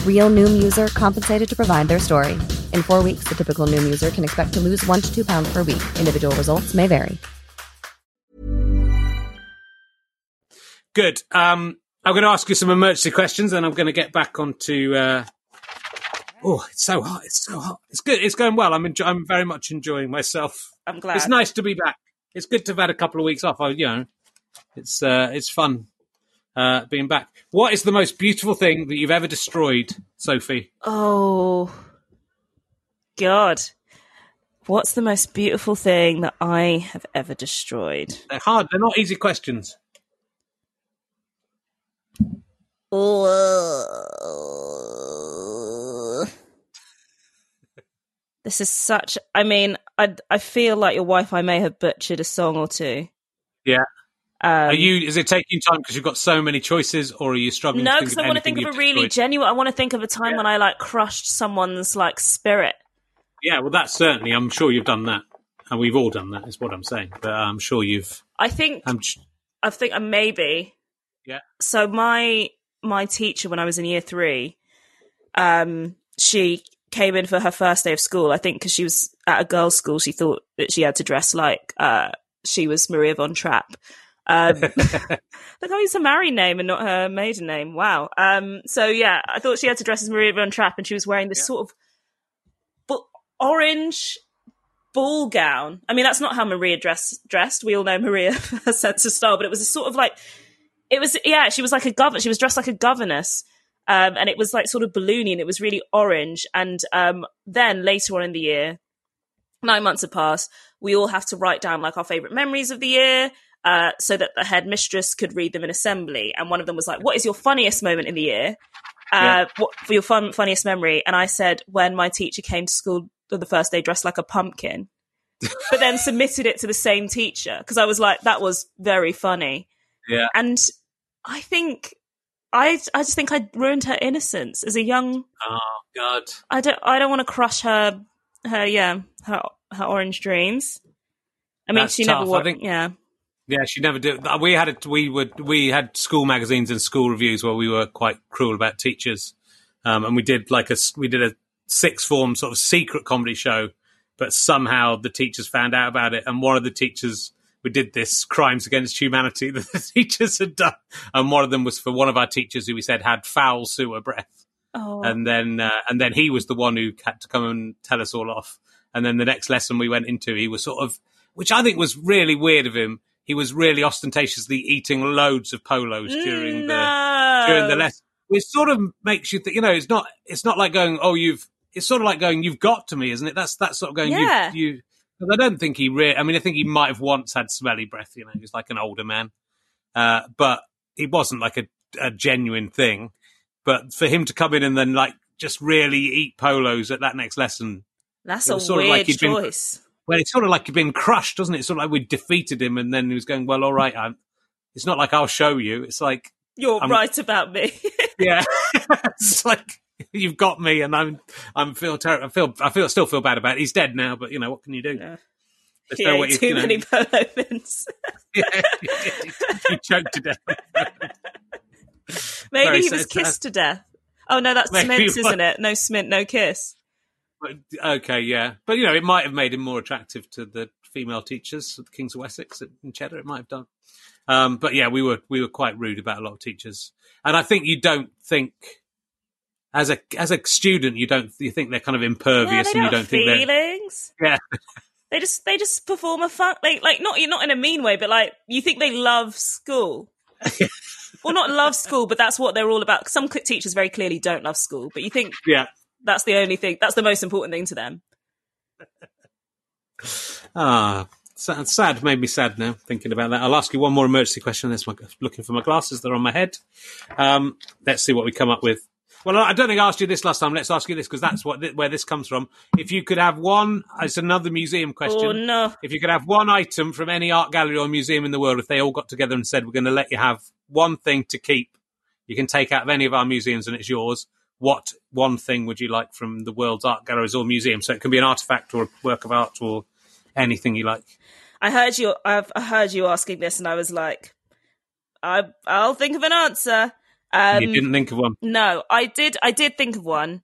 Real Noom user compensated to provide their story. In four weeks, the typical Noom user can expect to lose one to two pounds per week. Individual results may vary. Good. Um, I'm going to ask you some emergency questions, and I'm going to get back onto. Uh... Oh, it's so hot! It's so hot. It's good. It's going well. I'm enjoy- I'm very much enjoying myself. I'm glad. It's nice to be back. It's good to have had a couple of weeks off. I, you know, it's uh, it's fun uh, being back. What is the most beautiful thing that you've ever destroyed, Sophie? Oh, God. What's the most beautiful thing that I have ever destroyed? They're hard. They're not easy questions. This is such. I mean, I I feel like your wife. I may have butchered a song or two. Yeah. Um, Are you? Is it taking time because you've got so many choices, or are you struggling? no, because I want to think of a really destroyed? genuine. I want to think of a time when I like crushed someone's like spirit. Yeah, well, that's certainly. I'm sure you've done that, and we've all done that. Is what I'm saying. But I'm sure you've. I think. I'm. I think uh, maybe. Yeah. So my my teacher when I was in year three, um, she came in for her first day of school. I think because she was at a girls' school, she thought that she had to dress like uh, she was Maria von Trapp. Um, look, I used her married name and not her maiden name. Wow. Um, so yeah, I thought she had to dress as Maria von Trapp, and she was wearing this sort of bu- orange ball gown. I mean, that's not how Maria dress, dressed. We all know Maria for her sense of style, but it was a sort of like, it was, yeah, she was like a governor. She was dressed like a governess. Um, and it was like sort of balloony and it was really orange. And um, then later on in the year, nine months had passed, we all have to write down like our favorite memories of the year. Uh, so that the headmistress could read them in assembly, and one of them was like, "What is your funniest moment in the year? Uh, What for your fun, funniest memory?" And I said, "When my teacher came to school on the first day dressed like a pumpkin." but then submitted it to the same teacher because I was like, that was very funny. Yeah. And I think I I just think I ruined her innocence as a young. Oh God. I don't I don't want to crush her her yeah her her orange dreams. I mean, That's she tough. never. I think- yeah. Yeah, she never did. We had a, we would we had school magazines and school reviews where we were quite cruel about teachers, um, and we did like a we did a six form sort of secret comedy show, but somehow the teachers found out about it, and one of the teachers we did this crimes against humanity that the teachers had done, and one of them was for one of our teachers who we said had foul sewer breath, Oh, and then uh, and then he was the one who had to come and tell us all off. And then the next lesson we went into, he was sort of, which I think was really weird of him. He was really ostentatiously eating loads of polos during the during the lesson. Which sort of makes you think, you know, it's not it's not like going, oh, you've. It's sort of like going, you've got to me, isn't it? That's that's sort of going, Yeah. you. you I don't think he really. I mean, I think he might have once had smelly breath. You know, he was like an older man, uh, but he wasn't like a, a genuine thing. But for him to come in and then like just really eat polos at that next lesson, That's a sort of weird like he'd been- choice. well, it's sort of like he'd been crushed, doesn't it? It's sort of like we defeated him, and then he was going, "Well, all right, I'm." It's not like I'll show you. It's like, You're I'm- right about me. yeah, it's like you've got me, and I'm, I'm feel terrible. I feel, I feel, still feel bad about it. He's dead now, but you know what can you do? Yeah. There's he no ate way you- too you know, many polo yeah, he choked to death. Maybe Very he was sad. kissed to death. Oh no, that's Maybe Smints, isn't it? No Smint, no kiss. Okay, yeah, but you know, it might have made him more attractive to the female teachers at the Kings of Wessex in Cheddar. It might have done. Um, but yeah, we were we were quite rude about a lot of teachers, and I think you don't think as a as a student you don't you think they're kind of Yeah, impervious they and you don't think they're feelings. yeah They just they just perform a fun like like not not in a mean way, but like you think they love school. well, not love school, but that's what they're all about. Some teachers very clearly don't love school, but you think yeah. that's the only thing. That's the most important thing to them. Ah, sad, sad made me sad now thinking about that. I'll ask you one more emergency question. That's my looking for my glasses. They're on my head. Um, let's see what we come up with. Well, I don't think I asked you this last time. Let's ask you this because that's what where this comes from. If you could have one, it's another museum question. Oh no! If you could have one item from any art gallery or museum in the world, if they all got together and said, "We're going to let you have one thing to keep," you can take out of any of our museums and it's yours. What one thing would you like from the world's art galleries or museums? So it can be an artifact or a work of art or anything you like. I heard you. I've I heard you asking this, and I was like, I I'll think of an answer. Um, you didn't think of one. No, I did. I did think of one,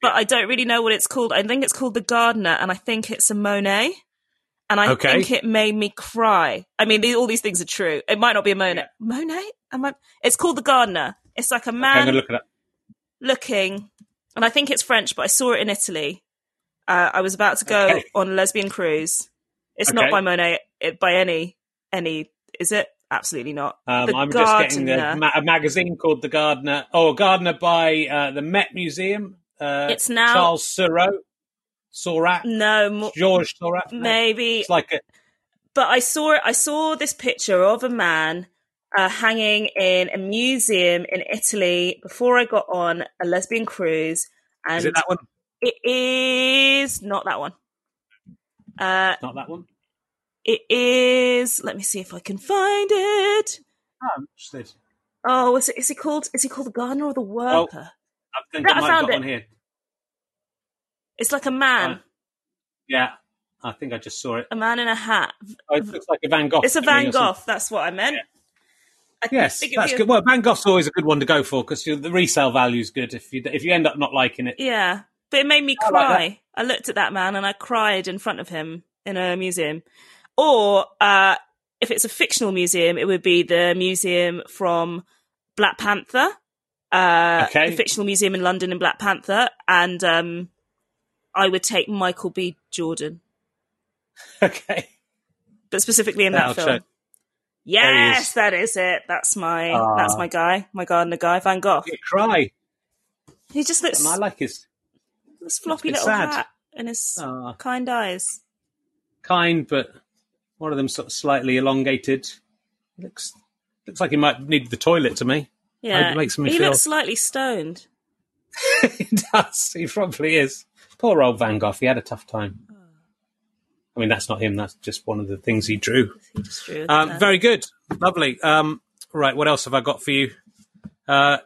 but I don't really know what it's called. I think it's called the Gardener, and I think it's a Monet. And I Okay. think it made me cry. I mean, all these things are true. It might not be a Monet. Monet? Am I? It's called the Gardener. It's like a man to look looking, and I think it's French, but I saw it in Italy. Uh, I was about to go Okay. on a lesbian cruise. It's not by Monet. It, by any any is it? Absolutely not. Um, the I'm just getting a, ma- a magazine called The Gardener. Oh, Gardener by uh, the Met Museum. Uh, It's now- Charles Seurat. Seurat. no, mo- Georges Seurat. No, maybe It's like a, but I saw. I saw this picture of a man uh, hanging in a museum in Italy before I got on a lesbian cruise, and is it that one? it is not that one. Uh, Not that one. It is. Let me see if I can find it. Oh, I'm interested. Oh, is it? Is he called? Is he called the gardener or the oh, worker? I think Yeah, I found it. one here. It's like a man, Right. Yeah, I think I just saw it. a man in a hat. Oh, it looks like a Van Gogh. It's a Van. Gogh. That's what I meant. I Yes, that's a- good. Well, Van Gogh's always a good one to go for because the resale value is good. If you if you end up not liking it, Yeah, but it made me I like cry. I looked at that man and I cried in front of him in a museum. Or uh, if it's a fictional museum, it would be the museum from Black Panther, uh, Okay. the fictional museum in London in Black Panther, and um, I would take Michael B. Jordan, okay. but specifically in That'll that film. show. There is. Yes, that is it. That's my Ah. that's my guy, my gardener guy, Van Gogh. You cry, He just looks and I like his this floppy little sad. hat and his Ah. kind eyes. kind, but one of them sort of slightly elongated. Looks looks like he might need the toilet to me. Yeah, it makes me he feel- looks slightly stoned. he does. He probably is. Poor old Van Gogh. He had a tough time. I mean, that's not him. That's just one of the things he drew. He just drew Um, very good, lovely. Um, right, what else have I got for you? Uh,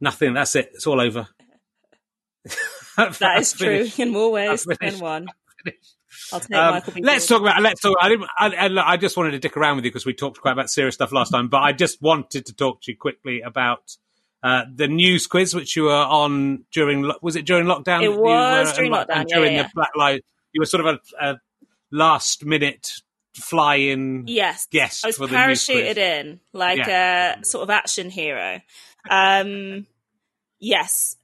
nothing. That's it. It's all over. that is true in more ways than one. I'll take Um, Michael B. let's talk about. Let's talk. I didn't. I, I, I just wanted to dick around with you because we talked quite about serious stuff last time. But I just wanted to talk to you quickly about uh, the news quiz, which you were on during. Was it during lockdown? It you was during lockdown, yeah, during yeah, the Black Lives, you were sort of a, a last minute fly-in Yes, guest I was for the news quiz. parachuted in like a sort of action hero. Um, yes,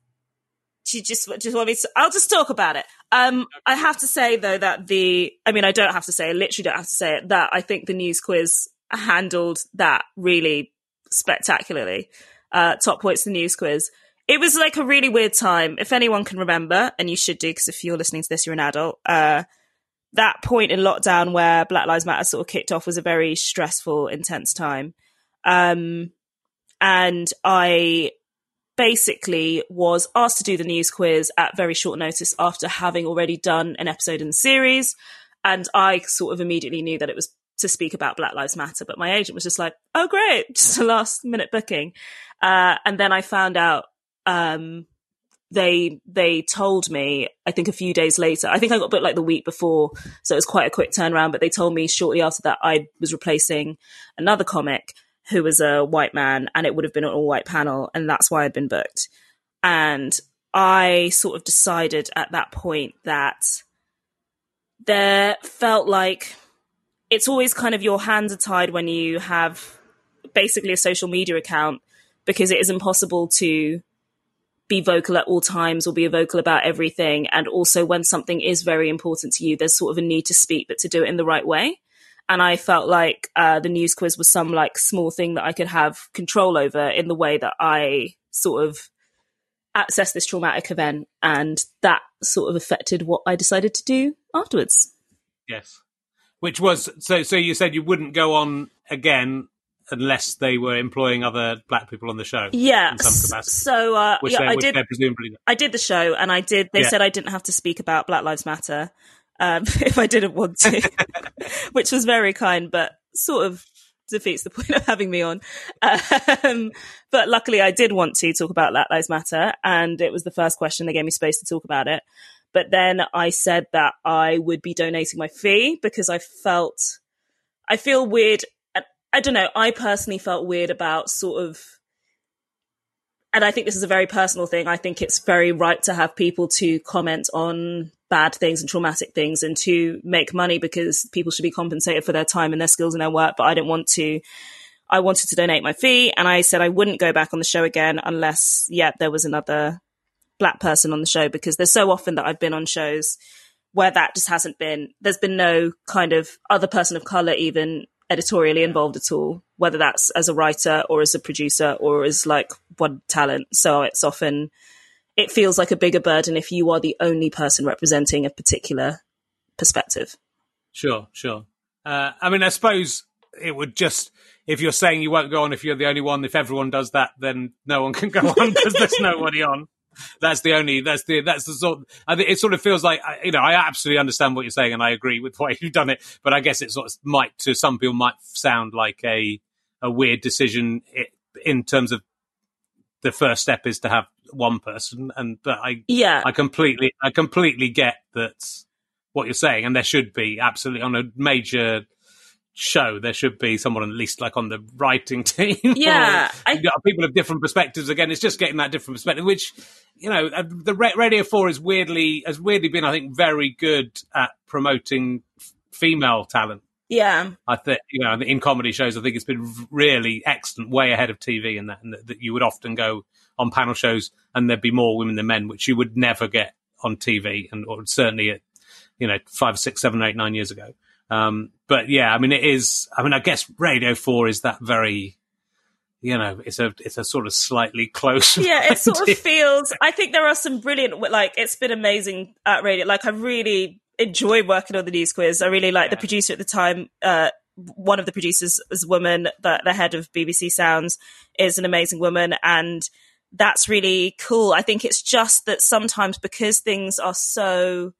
she just just want me to. I'll just talk about it. Um, I have to say though that the. I mean, I don't have to say. I literally don't have to say it. That I think the news quiz handled that really spectacularly. Uh, top points the news quiz. It was like a really weird time. If anyone can remember, and you should do, because if you're listening to this, you're an adult. Uh, that point in lockdown where Black Lives Matter sort of kicked off was a very stressful, intense time. Um, and I basically was asked to do the news quiz at very short notice after having already done an episode in the series. And I sort of immediately knew that it was to speak about Black Lives Matter. But my agent was just like, oh, great, just a last minute booking. Uh, and then I found out um, they they told me I think a few days later. I think I got booked like the week before, so it was quite a quick turnaround. But they told me shortly after that I was replacing another comic who was a white man, and it would have been an all white panel, and that's why I'd been booked. And I sort of decided at that point that there felt like it's always kind of your hands are tied when you have basically a social media account because it is impossible to be vocal at all times or be vocal about everything. And also, when something is very important to you, there's sort of a need to speak, but to do it in the right way. And I felt like uh, the news quiz was some like small thing that I could have control over in the way that I sort of access this traumatic event. And that sort of affected what I decided to do afterwards. Yes. Which was so. So you said you wouldn't go on again unless they were employing other black people on the show. Yeah. in some capacity. So uh, yeah, they, I did. presumably. I did the show, and I did. They Yeah. said I didn't have to speak about Black Lives Matter um, if I didn't want to, which was very kind, but sort of defeats the point of having me on. Um, but luckily, I did want to talk about Black Lives Matter, and it was the first question. They gave me space to talk about it. But then I said that I would be donating my fee because I felt, I feel weird. I- I don't know. I personally felt weird about sort of and I think this is a very personal thing. I think it's very right to have people to comment on bad things and traumatic things and to make money because people should be compensated for their time and their skills and their work. But I didn't want to. I wanted to donate my fee, and I said I wouldn't go back on the show again unless, yeah, there was another black person on the show because there's so often that I've been on shows where that just hasn't been. There's been no kind of other person of color even editorially involved at all, whether that's as a writer or as a producer or as like one talent. So it's often it feels like a bigger burden if you are the only person representing a particular perspective. Sure, sure. Uh, I mean, I suppose it would just if you're saying you won't go on if you're the only one. If everyone does that, then no one can go on because there's nobody on. That's the only. That's the. That's the sort. I think it sort of feels like you know. I absolutely understand what you're saying, and I agree with why you've done it. But I guess it sort of might to some people might sound like a a weird decision in terms of the first step is to have one person, and but I Yeah. I completely, I completely get that what you're saying, and there should be absolutely on a major show there should be someone at least like on the writing team. Yeah, I- people of different perspectives. Again, it's just getting that different perspective, which you know, uh, the Radio Four is weirdly has weirdly been, I think, very good at promoting f- female talent. Yeah. I think you know in comedy shows, I think it's been really excellent, way ahead of TV, and that, and that, that you would often go on panel shows and there'd be more women than men, which you would never get on TV, and or certainly at you know five, six, seven, eight, nine years ago. Um, but yeah, I mean, it is. I mean, I guess Radio Four is that very, you know, it's a it's a sort of slightly close. yeah, it sort of feels. I think there are some brilliant. Like it's been amazing at radio. Like I really enjoy working on the news quiz. I really like the producer at the time. Uh, one of the producers is a woman. The, the head of BBC Sounds is an amazing woman, and that's really cool. I think it's just that sometimes because things are so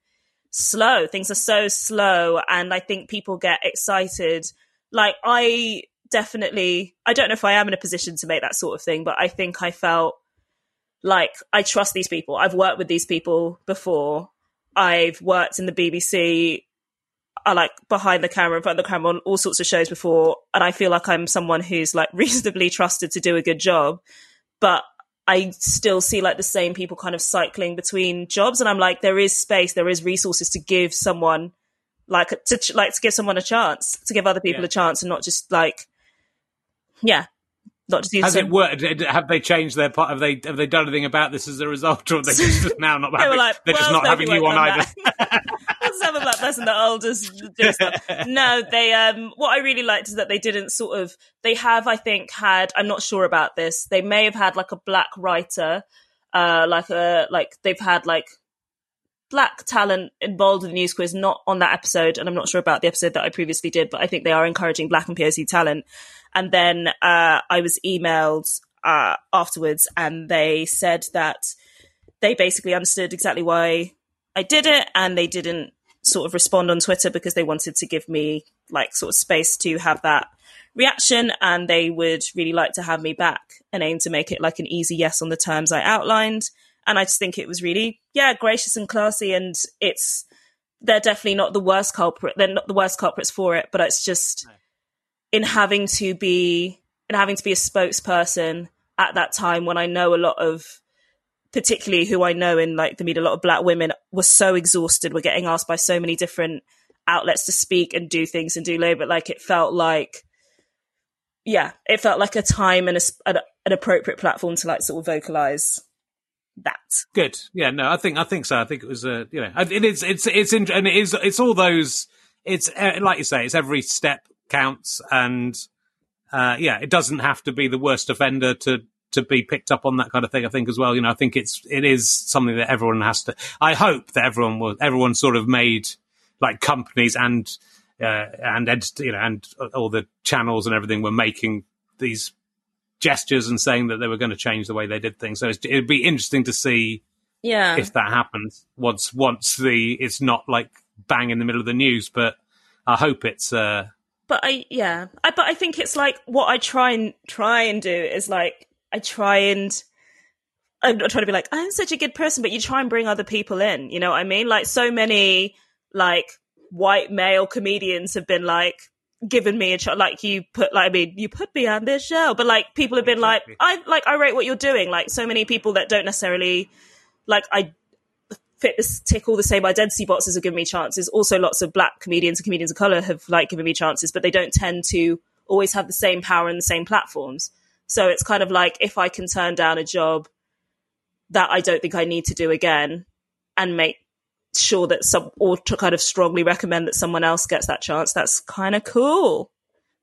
slow, things are so slow, and I think people get excited. Like I definitely, I don't know if I am in a position to make that sort of thing, but I think I felt like I trust these people. I've worked with these people before. I've worked in the BBC. I uh, like behind the camera, in front of the camera on all sorts of shows before, and I feel like I'm someone who's like reasonably trusted to do a good job. But I still see like the same people kind of cycling between jobs, and I'm like, there is space, there is resources to give someone like to like to give someone a chance, to give other people Yeah. a chance, and not just like, yeah, not just use Has it worked? Have they changed their part? Have they have they done anything about this as a result, or they just now not? they having, like, they're just well, not having you on either. come back. Let's have a black No, they um what I really liked is that they didn't sort of they have, I think, had I'm not sure about this. They may have had like a black writer, uh like a like they've had like black talent involved in the news quiz, not on that episode, and I'm not sure about the episode that I previously did, but I think they are encouraging black and POC talent. And then uh I was emailed uh afterwards and they said that they basically understood exactly why I did it, and they didn't sort of respond on Twitter because they wanted to give me like sort of space to have that reaction, and they would really like to have me back and aim to make it like an easy yes on the terms I outlined. And I just think it was really, yeah, gracious and classy, and it's they're definitely not the worst culprit. They're not the worst culprits for it, but it's just in having to be in having to be a spokesperson at that time when I know a lot of particularly who I know in like the media, a lot of black women were so exhausted. We're getting asked by so many different outlets to speak and do things and do labor. Like it felt like, yeah, it felt like a time and a, an, an appropriate platform to like sort of vocalize that. Good. Yeah. No, I think I think so. I think it was uh, you know it is it's it's in, and it is it's all those. It's uh, like you say. It's every step counts, and uh, yeah, it doesn't have to be the worst offender to to be picked up on that kind of thing. I think as well. You know, I think it's it is something that everyone has to. I hope that everyone will everyone sort of made like companies and uh, and ed- you know and all the channels and everything were making these gestures and saying that they were going to change the way they did things. So it's, it'd be interesting to see Yeah. if that happens once once the it's not like bang in the middle of the news. But I hope it's uh but I yeah, I, but I think it's like what I try and try and do is like I try and I'm not trying to be like I'm such a good person, but you try and bring other people in. You know what I mean? Like so many like white male comedians have been like given me a ch- like you put like I mean you put me on this show, but like people have been like I like I rate what you're doing. Like so many people that don't necessarily like I fit this tick all the same identity boxes have given me chances. Also, lots of black comedians and comedians of color have like given me chances, but they don't tend to always have the same power and the same platforms. So it's kind of like if I can turn down a job that I don't think I need to do again and make sure that some or to kind of strongly recommend that someone else gets that chance, that's kind of cool.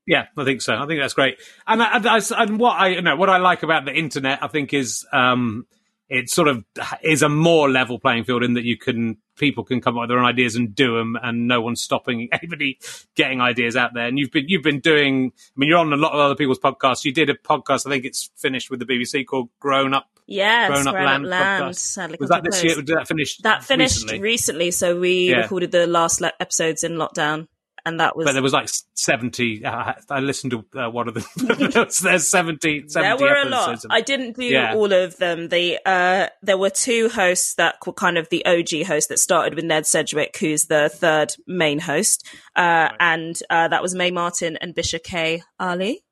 yeah, I think so. I think that's great. And I, I- and what I you know what I like about the internet, I think is um it sort of is a more level playing field in that you can people can come up with their own ideas and do them, and no one's stopping anybody getting ideas out there. And you've been you've been doing. I mean, you're on a lot of other people's podcasts. You did a podcast. I think it's finished with the BBC called Grown Up. Yes, Grown Up Grown Land. Land. podcast. Sadly, Was that this close. year? Did that finish? That finished recently? recently, so we Yeah. recorded the last le- episodes in lockdown, and that was But there was like 70. Uh, I listened to uh, one of them. there's 70, 70 there were a lot. episodes. I didn't do Yeah. all of them. The uh, there were two hosts that were kind of the OG host that started with Ned Sedgwick, who's the third main host, uh, and uh, that was Mae Martin and Bisha K. Ali,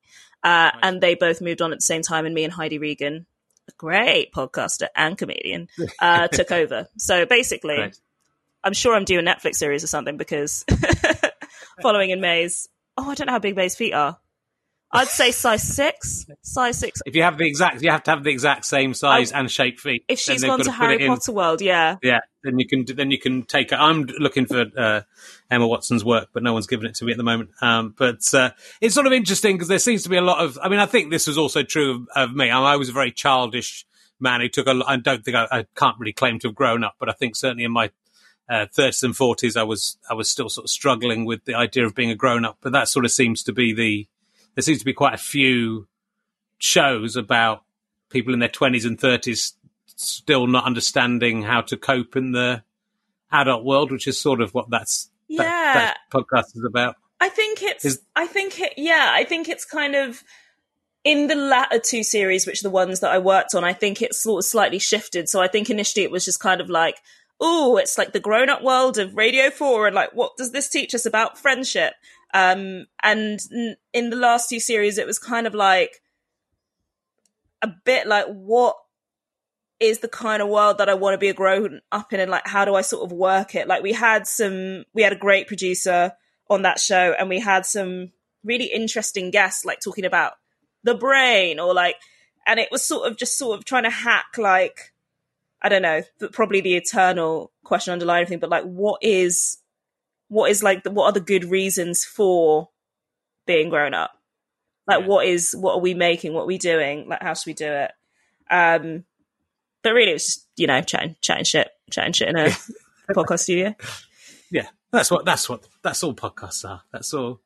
uh, and they both moved on at the same time. And me and Heidi Regan, a great podcaster and comedian, uh, took over. So basically, Right. I'm sure I'm due a Netflix series or something because following in Mae's. Oh, I don't know how big Mae's feet are. I'd say size six, size six. If you have the exact, you have to have the exact same size and shape feet. If she's gone got to Harry Potter World, yeah. Yeah, then you can then you can take it. I'm looking for uh, Emma Watson's work, but no one's given it to me at the moment. Um, but uh, it's sort of interesting because there seems to be a lot of. I mean, I think this was also true of, of me. I, I was a very childish man who took a. I don't think I, I can't really claim to have grown up, but I think certainly in my uh, thirties and forties, I was I was still sort of struggling with the idea of being a grown up. But that sort of seems to be the. There seems to be quite a few shows about people in their twenties and thirties still not understanding how to cope in the adult world, which is sort of what that's Yeah. that, that podcast is about. I think it's. Is- I think it. Yeah, I think it's kind of in the latter two series, which are the ones that I worked on. I think it's sort of slightly shifted. So I think initially it was just kind of like, oh, it's like the grown-up world of Radio Four, and like, what does this teach us about friendship? Um, and in the last two series, it was kind of like a bit like what is the kind of world that I want to be a grown up in and like how do I sort of work it? Like we had some we had a great producer on that show and we had some really interesting guests like talking about the brain or like and it was sort of just sort of trying to hack like I don't know, but probably the eternal question underlying everything, but like what is what is like the, what are the good reasons for being grown up? Like Yeah. what is what are we making? What are we doing? Like how should we do it? Um but really it was just, you know, chatting chatting shit, chatting shit in a podcast studio. Yeah, that's what that's what that's all podcasts are. That's all.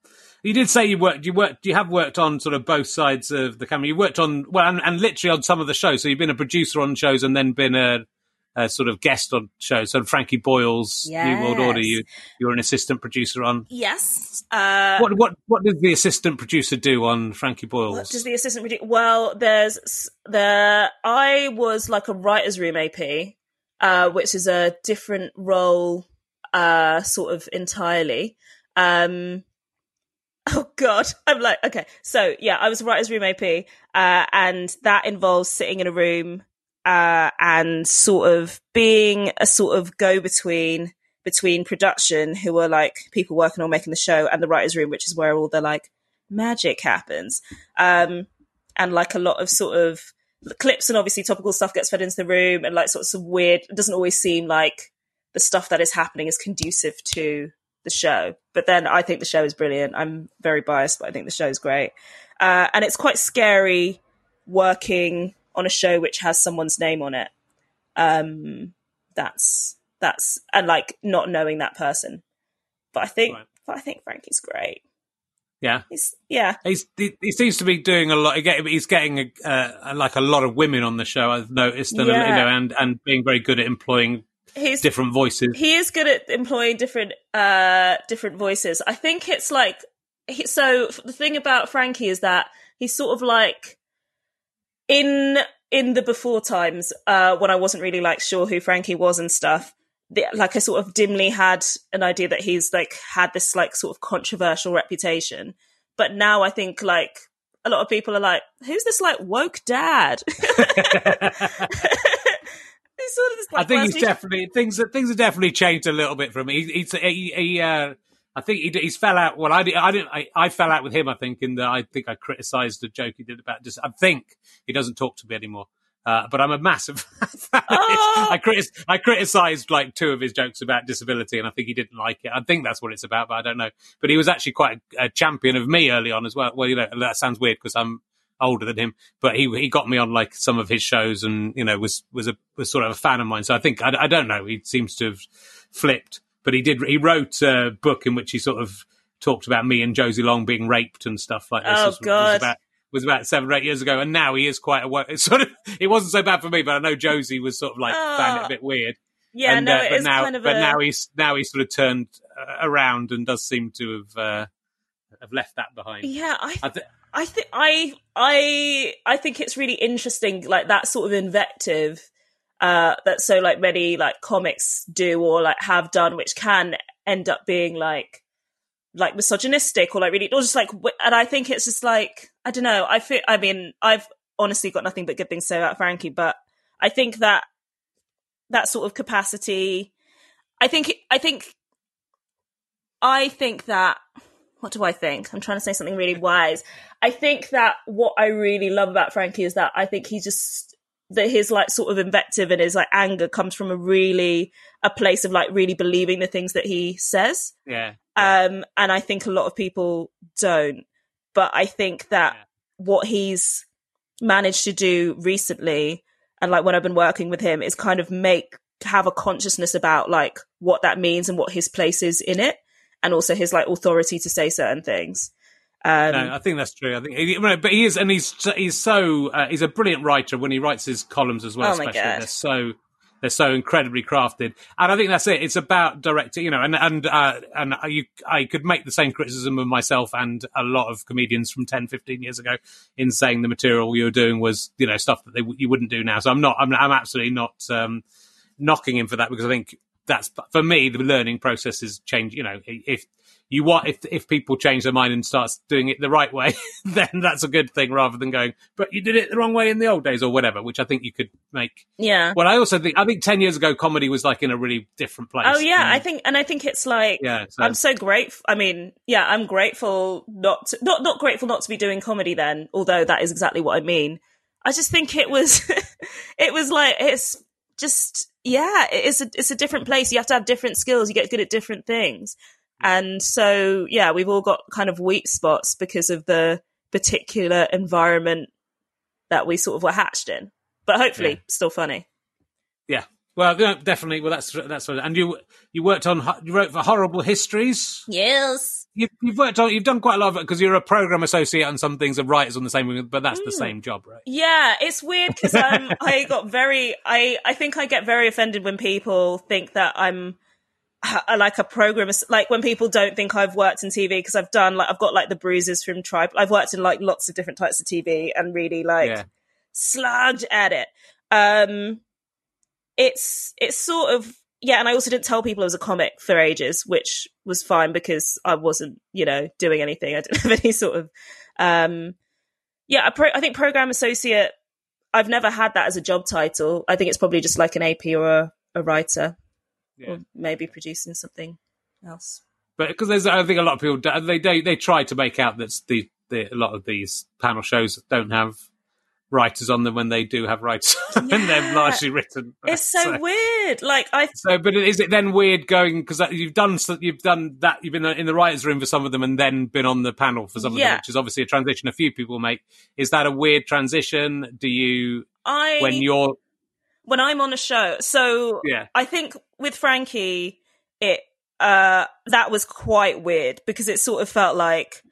You did say you worked. You worked. You have worked on sort of both sides of the camera. You worked on well, and, and literally on some of the shows. So you've been a producer on shows, and then been a, a sort of guest on shows. So Frankie Boyle's New World Order. You you're an assistant producer on. Yes. Uh What what what does the assistant producer do on Frankie Boyle's? What does the assistant? Well, there's the I was like a writers' room AP, uh, which is a different role, uh, sort of entirely. Um, oh God, I'm like okay. So yeah, I was writers' room AP, uh, and that involves sitting in a room uh, and sort of being a sort of go-between between production, who are like people working on making the show, and the writers' room, which is where all the like magic happens. Um, and like a lot of sort of clips and obviously topical stuff gets fed into the room and like sort of weird, it doesn't always seem like the stuff that is happening is conducive to the show. But then I think the show is brilliant. I'm very biased, but I think the show is great. Uh, and it's quite scary working on a show which has someone's name on it. Um, that's, that's, and like not knowing that person. But I think, Right. but I think Frankie's great. yeah. He's, yeah. He's, he, he seems to be doing a lot. He's getting a, uh, like a lot of women on the show. I've noticed, and, Yeah. you know, and and being very good at employing He's different voices. he is good at employing different uh different voices. I think it's like he, so the thing about frankie is that he's sort of like in in the before times uh when i wasn't really like sure who frankie was and stuff the, like i sort of dimly had an idea that he's like had this like sort of controversial reputation. But now i think like a lot of people are like who's this like woke dad sort of this, I think he's definitely things. That things have definitely changed a little bit for him. He, he's he, he uh, I think he, he's fell out. Well, I, I didn't. I, I fell out with him. I think in that I think I criticised the joke he did about just. I think he doesn't talk to me anymore. Uh, but I'm a massive fan. Oh! I, critis- I criticised like two of his jokes about disability, and I think he didn't like it. I think that's what it's about, but I don't know. But he was actually quite a, a champion of me early on as well. Well, you know that sounds weird because I'm older than him, but he he got me on like some of his shows, and you know was was a was sort of a fan of mine. So I think I, I don't know. He seems to have flipped, but he did. He wrote a book in which he sort of talked about me and Josie Long being raped and stuff like this. Oh, was, was God. about was about seven or eight years ago, and now he is quite a. sort of. It wasn't so bad for me, but I know Josie was sort of like found it a bit weird. Yeah, and, no, uh, it but is now, kind of but a. now he's now he's sort of turned uh, around and does seem to have uh, have left that behind. yeah, I, I th- I think I, I, I think it's really interesting, like that sort of invective uh, that so like many like comics do or like have done, which can end up being like like misogynistic or like really or just like and I think it's just like I don't know I feel I mean I've honestly got nothing but good things to say about Frankie but I think that that sort of capacity I think I think I think that what do I think? I'm trying to say something really wise. I think that what I really love about Frankie is that I think he just that his like sort of invective and his like anger comes from a really a place of like really believing the things that he says. yeah, Um and I think a lot of people don't. But I think that Yeah. what he's managed to do recently and like when I've been working with him is kind of make have a consciousness about like what that means and what his place is in it and also his like authority to say certain things. Um no, I think that's true. I think, he- but he is, and he's he's so uh, he's a brilliant writer when he writes his columns as well. Oh my especially God. they're so they're so incredibly crafted, and I think that's it. It's about directing, you know, and and uh, and you I could make the same criticism of myself and a lot of comedians from 10, 15 years ago in saying the material you were doing was you know stuff that they, you wouldn't do now. So I'm not I'm I'm absolutely not um, knocking him for that because I think that's for me the learning process is change. You know, if you want if if people change their mind and starts doing it the right way, then that's a good thing rather than going, but you did it the wrong way in the old days or whatever, which I think you could make. Yeah. Well, I also think I think ten years ago comedy was like in a really different place. Oh yeah, And- I think, and I think it's like Yeah, so- I'm so grateful. I mean, yeah, I'm grateful not to, not not grateful not to be doing comedy then. Although that is exactly what I mean. I just think it was, it was like it's just yeah, it's a it's a different place. You have to have different skills. You get good at different things, and so yeah, we've all got kind of weak spots because of the particular environment that we sort of were hatched in. But hopefully, Yeah. still funny. Yeah. Well, definitely. Well, that's that's what- and you you worked on you wrote for horrible histories. Yes. You, you've worked on you've done quite a lot of it because you're a program associate on some things and writers on the same, but that's the Mm. same job, right? Yeah, it's weird because um, I got very, I, I think I get very offended when people think that I'm like a program, like when people don't think I've worked in TV because I've done like I've got like the bruises from Tribe. I've worked in like lots of different types of TV and really like Yeah. slugged at it. Um, it's it's sort of yeah, and I also didn't tell people it was a comic for ages, which was fine because I wasn't you know doing anything. I didn't have any sort of um, yeah. I, pro- I think program associate. I've never had that as a job title. I think it's probably just like an AP or a, a writer, Yeah. or maybe producing something else. But because there's, I think a lot of people they they they try to make out that the, the a lot of these panel shows don't have writers on them when they do have writers and they're largely written. It's so, weird. Like I So, but is it then weird going because you've done you've done that you've been in the writers' room for some of them and then been on the panel for some of them, which is obviously a transition a few people make. Is that a weird transition? Do you I when you're when I'm on a show. So Yeah. I think with Frankie, it uh that was quite weird because it sort of felt like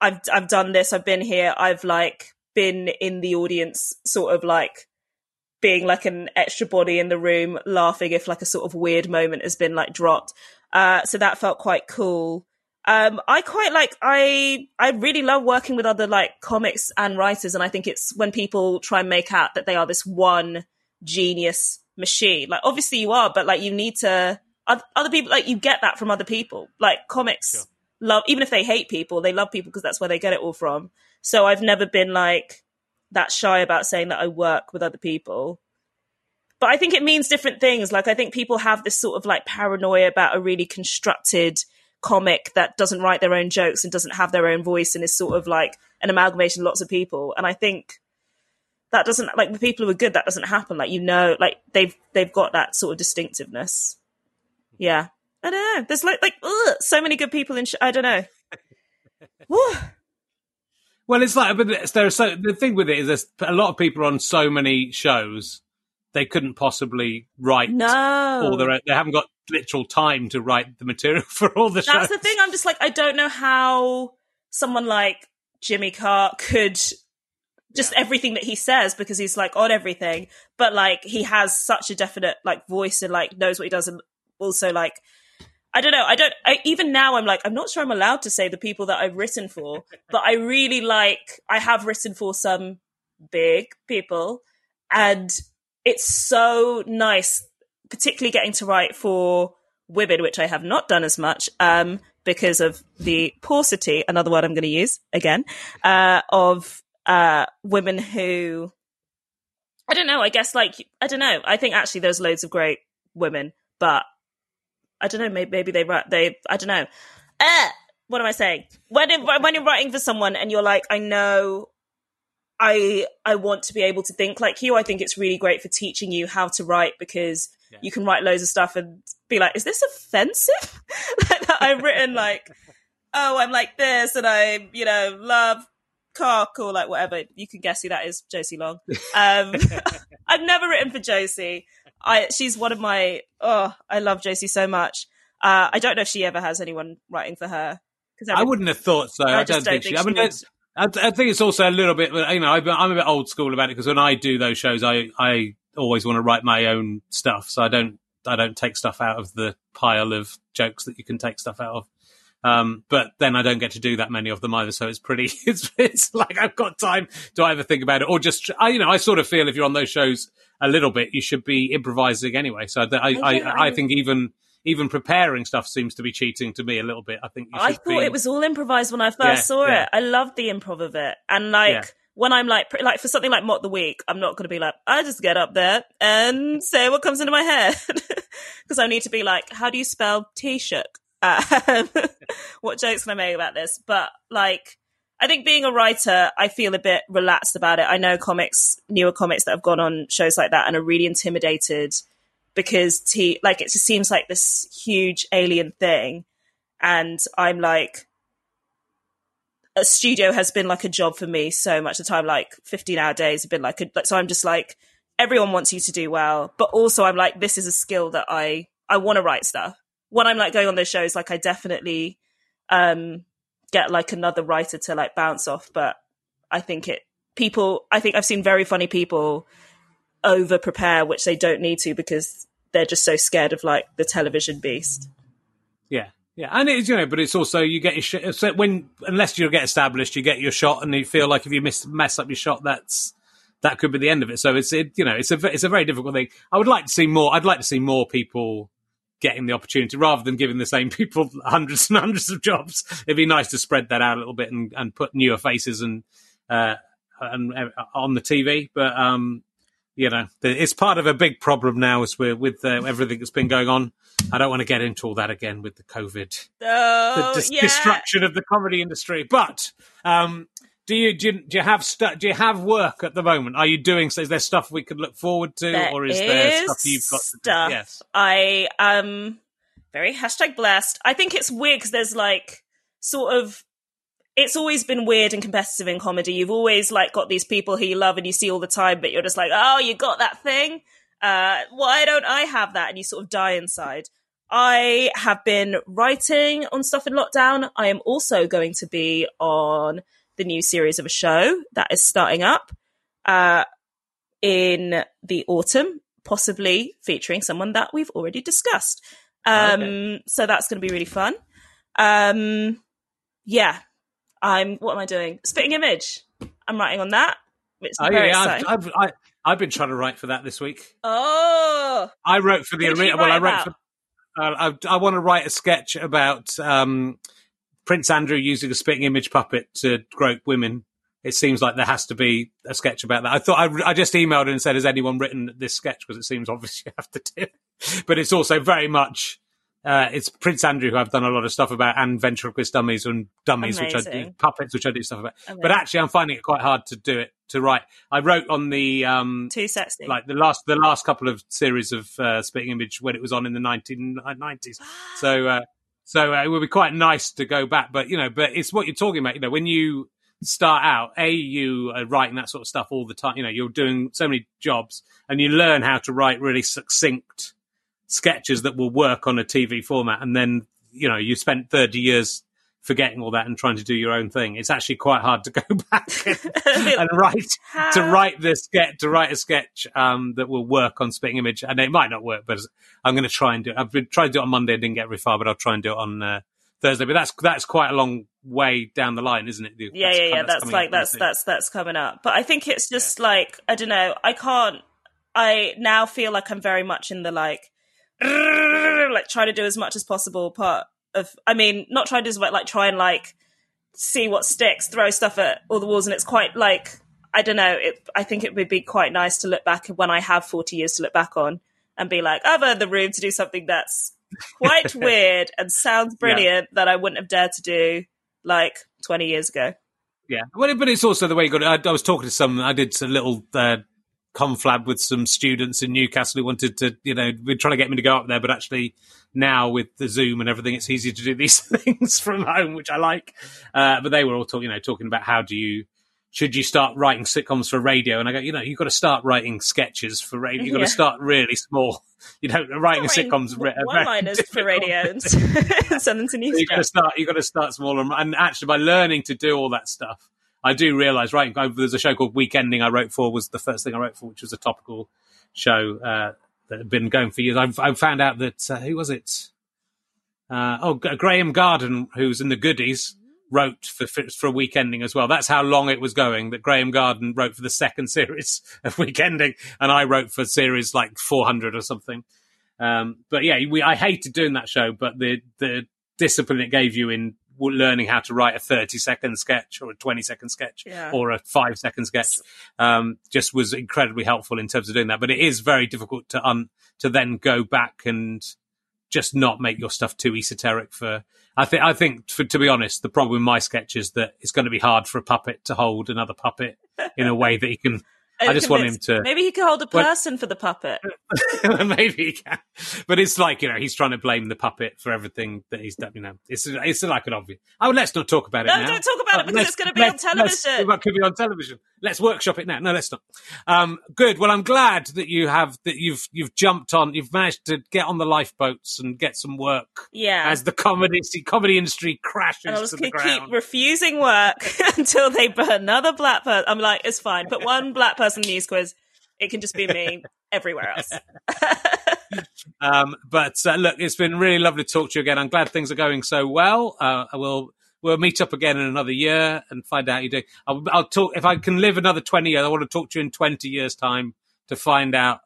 I've I've done this, I've been here, I've like been in the audience, sort of like being like an extra body in the room, laughing if like a sort of weird moment has been like dropped. Uh, so that felt quite cool. Um, I quite like I I really love working with other like comics and writers, and I think it's when people try and make out that they are this one genius machine. Like obviously you are, but like you need to other people like you get that from other people. Like comics Sure. love even if they hate people, they love people because that's where they get it all from. So I've never been like that shy about saying that I work with other people. But I think it means different things. Like I think people have this sort of like paranoia about a really constructed comic that doesn't write their own jokes and doesn't have their own voice and is sort of like an amalgamation of lots of people. And I think that doesn't like the people who are good, that doesn't happen. Like you know, like they've they've got that sort of distinctiveness. Yeah. I don't know. There's like like ugh, so many good people in sh- I don't know. Well, it's like but it's- there are so the thing with it is there's a lot of people on so many shows they couldn't possibly write No. all their they haven't got literal time to write the material for all the shows. That's the thing. I'm just like, I don't know how someone like Jimmy Carr could just everything that he says because he's like on everything, but like he has such a definite like voice and like knows what he does, and also like I don't know. I don't. I, even now, I'm like, I'm not sure I'm allowed to say the people that I've written for, but I really like. I have written for some big people, and it's so nice, particularly getting to write for women, which I have not done as much um, because of the paucity. Another word I'm going to use again uh, of uh, women who. I don't know. I guess like I don't know. I think actually there's loads of great women, but I don't know. Maybe, maybe they write. They I don't know. Uh, what am I saying? When it, when you're writing for someone and you're like, I know, I I want to be able to think like you. I think it's really great for teaching you how to write because you can write loads of stuff and be like, is this offensive? like that I've written like, oh, I'm like this and I you know love cock or like whatever. You can guess who that is, Josie Long. Um, I've never written for Josie. I she's one of my oh I love Josie so much. Uh, I don't know if she ever has anyone writing for her because I wouldn't have thought so. I, I just don't, don't think she. think I mean. I, I think it's also a little bit. You know, I've- I'm a bit old school about it because when I do those shows, I I always want to write my own stuff, so I don't I don't take stuff out of the pile of jokes that you can take stuff out of. Um, but then I don't get to do that many of them either, so it's pretty. It's it's like I've got time Do I ever think about it or just I, you know I sort of feel if you're on those shows a little bit, you should be improvising anyway. So I I, I, I- I think even even preparing stuff seems to be cheating to me a little bit. I think you I thought be- it was all improvised when I first Yeah, saw yeah. it. I loved the improv of it, and like Yeah. when I'm like, like for something like Mock the Week, I'm not going to be like, I just get up there and say what comes into my head because I need to be like, how do you spell T-shirt? Um, what jokes can I make about this? But like, I think being a writer, I feel a bit relaxed about it. I know comics, newer comics that have gone on shows like that and are really intimidated because T, like, it just seems like this huge alien thing. And I'm like, a studio has been like a job for me so much of the time, like 15 hour days have been like, a, so I'm just like, everyone wants you to do well, but also I'm like, this is a skill that I, I want to write stuff. When I'm like going on those shows, like I definitely, um, get like another writer to like bounce off, but I think it, people, I think I've seen very funny people over prepare, which they don't need to because they're just so scared of like the television beast. Yeah, yeah, and it's you know, but it's also you get your shot. So when unless you get established, you get your shot, and you feel like if you miss mess up your shot, that's that could be the end of it. So it's it, you know, it's a it's a very difficult thing. I would like to see more. I'd like to see more people getting the opportunity rather than giving the same people hundreds and hundreds of jobs. It'd be nice to spread that out a little bit and, and put newer faces and uh, and uh, on the TV. But um, you know, it's part of a big problem now as we're with uh, everything that's been going on. I don't want to get into all that again with the COVID Oh, the dis- yeah. destruction of the comedy industry. But um, do you do you, do you have stu- do you have work at the moment? Are you doing? So is there stuff we could look forward to, There or is there is stuff you've got? To stuff. do? Yes. I am very hashtag blessed. I think it's weird because there's like sort of. It's always been weird and competitive in comedy. You've always like got these people who you love and you see all the time, but you're just like, oh, you got that thing. Uh, why don't I have that? And you sort of die inside. I have been writing on stuff in lockdown. I am also going to be on the new series of a show that is starting up. Uh, in the autumn, possibly featuring someone that we've already discussed. Um, Okay. So that's going to be really fun. Um, yeah, I'm. What am I doing? Spitting Image. I'm writing on that. It's Oh very yeah, exciting. I've, I've, I, I've been trying to write for that this week. oh, I wrote for the arena. Well, I wrote for. Uh, I, I want to write a sketch about um, Prince Andrew using a spitting image puppet to grope women. It seems like there has to be a sketch about that. I thought I, I just emailed and said, "Has anyone written this sketch?" Because it seems obvious you have to do. it. But it's also very much uh, it's Prince Andrew who I've done a lot of stuff about, and ventriloquist dummies and dummies, which I do puppets, which I do stuff about. But actually, I'm finding it quite hard to do it to write. I wrote on the um, too sexy. like the last the last couple of series of uh, Spitting Image when it was on in the 1990s. So uh, so uh, it would be quite nice to go back, but you know, but it's what you're talking about. You know, when you start out, a you are writing that sort of stuff all the time. You know, you're doing so many jobs, and you learn how to write really succinct sketches that will work on a TV format, and then you know you spent 30 years forgetting all that and trying to do your own thing. It's actually quite hard to go back and write to write this sketch to write a sketch um, that will work on Spitting Image, and it might not work, but I'm going to try and do it. I've been trying to do it on Monday, and didn't get very far, but I'll try and do it on uh, Thursday. But that's that's quite a long way down the line, isn't it? yeah, That's yeah, yeah. That's coming like that's soon. that's that's coming up. But I think it's just like I don't know. I can't. I now feel like I'm very much in the like, like try to do as much as possible part of. I mean, not try to do like try and like see what sticks, throw stuff at all the walls, and it's quite like I don't know. It, I think it would be quite nice to look back when I have 40 years to look back on and be like, I've earned the room to do something that's quite weird and sounds brilliant that I wouldn't have dared to do like 20 years ago. Yeah, well, but it's also the way you got. It. I, I was talking to some. I did a little uh, conflab with some students in Newcastle who wanted to, you know, we're trying to get me to go up there, but actually now with the Zoom and everything, it's easier to do these things from home, which I like. Uh, but they were all talking, you know, talking about how do you should you start writing sitcoms for radio? And I go, you know, you've got to start writing sketches for radio. You've got Yeah. to start really small. You know, writing sitcoms one-liners for radio and send them to So You've got to start. You've got to start small, and, and actually, by learning to do all that stuff, I do realize. Right, there's a show called Weekending. I wrote for was the first thing I wrote for, which was a topical show uh, that had been going for years. I found out that uh, who was it? Uh, oh, Graeme Garden, who's in the Goodies, wrote for, for for Weekending as well. That's how long it was going. That Graeme Garden wrote for the second series of Weekending, and I wrote for series like 400 or something. Um, but yeah, we I hated doing that show, but the the discipline it gave you in learning how to write a 30 second sketch or a 20 second sketch Yeah. or a five second sketch um, just was incredibly helpful in terms of doing that. But it is very difficult to un- to then go back and just not make your stuff too esoteric for I think I think for, to be honest, the problem with my sketch is that it's going to be hard for a puppet to hold another puppet in a way that he can I just want him to Maybe he could hold a Well- person for the puppet. Maybe he can, but it's like you know he's trying to blame the puppet for everything that he's done. You know, it's it's like an obvious. Oh, let's not talk about it No, now. don't talk about it because it's gonna be on television. It could be on television. Let's workshop it now. No, let's not. Um, good. Well, I'm glad that you have that you've you've jumped on. You've managed to get on the lifeboats and get some work Yeah. as the comedy comedy industry crashes and I was to going to keep refusing work until they put another black person. I'm like, it's fine. Put one black person in the news quiz. It can just be me everywhere else. Um, but uh, look, it's been really lovely to talk to you again. I'm glad things are going so well. Uh, I will we'll meet up again in another year and find out how you're doing. I'll, I'll talk if I can live another 20 years. I want to talk to you in 20 years' time to find out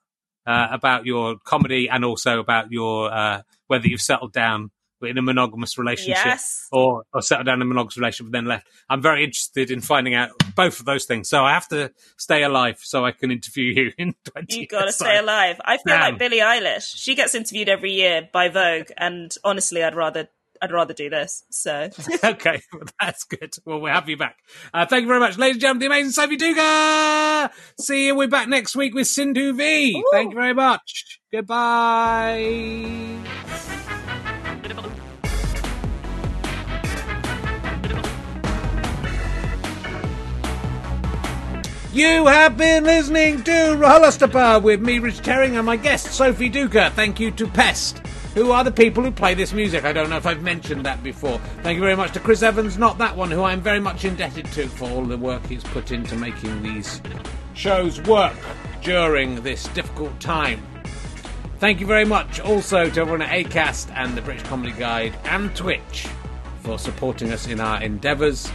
uh, about your comedy and also about your uh, whether you've settled down in a monogamous relationship Yes. or, or settled down in a monogamous relationship and then left. I'm very interested in finding out both of those things. So I have to stay alive so I can interview you in 20 You got to stay alive. I feel Damn. like Billie Eilish. She gets interviewed every year by Vogue, and honestly, I'd rather I'd rather do this. So okay, well, that's good. Well, we'll have you back. Uh, thank you very much, ladies and gentlemen. The amazing Sophie Duker. See you. We're back next week with Sindhu Vee. Thank you very much. Goodbye. You have been listening to RHLSTP with me, Rich Herring, and my guest, Sophie Duker. Thank you to Pest, who are the people who play this music. I don't know if I've mentioned that before. Thank you very much to Chris Evans, not that one, who I'm very much indebted to for all the work he's put into making these shows work during this difficult time. Thank you very much also to everyone at ACAST and the British Comedy Guide and Twitch for supporting us in our endeavours.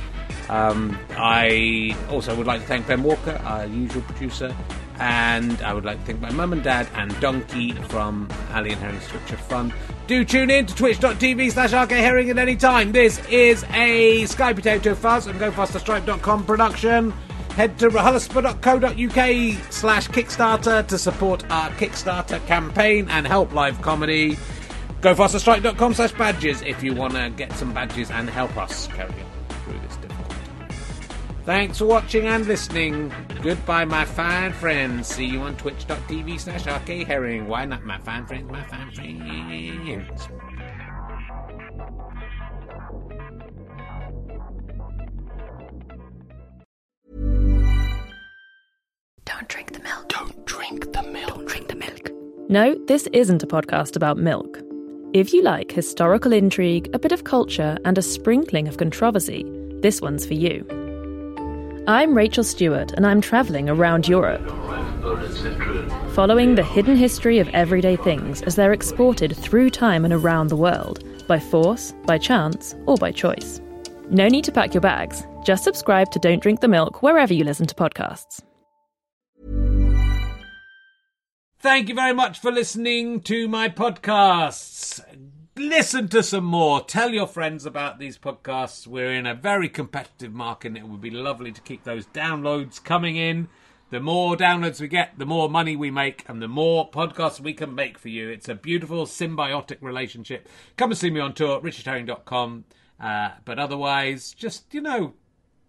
Um, I also would like to thank Ben Walker, our usual producer, and I would like to thank my mum and dad and Donkey from Ali and Herring's Twitch of Fun. Do tune in to twitch.tv slash rkherring at any time. This is a Sky Potato Fuzz and GoFasterStripe.com production. Head to rahalaspa.co.uk slash Kickstarter to support our Kickstarter campaign and help live comedy. GoFasterStripe.com slash badges if you want to get some badges and help us carry on through this difficult. Thanks for watching and listening. Goodbye, my fine friends. See you on twitch.tv slash rkherring. Why not, my fine friends, my fine friends? Don't drink the milk. Don't drink the milk. Don't drink the milk. No, this isn't a podcast about milk. If you like historical intrigue, a bit of culture, and a sprinkling of controversy, this one's for you. I'm Rachel Stewart, and I'm travelling around Europe, following the hidden history of everyday things as they're exported through time and around the world, by force, by chance, or by choice. No need to pack your bags. Just subscribe to Don't Drink the Milk wherever you listen to podcasts. Thank you very much for listening to my podcasts. Listen to some more. Tell your friends about these podcasts. We're in a very competitive market and it would be lovely to keep those downloads coming in. The more downloads we get, the more money we make and the more podcasts we can make for you. It's a beautiful symbiotic relationship. Come and see me on tour at richardherring.com. Uh, but otherwise, just, you know,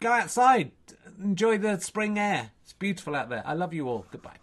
go outside. Enjoy the spring air. It's beautiful out there. I love you all. Goodbye.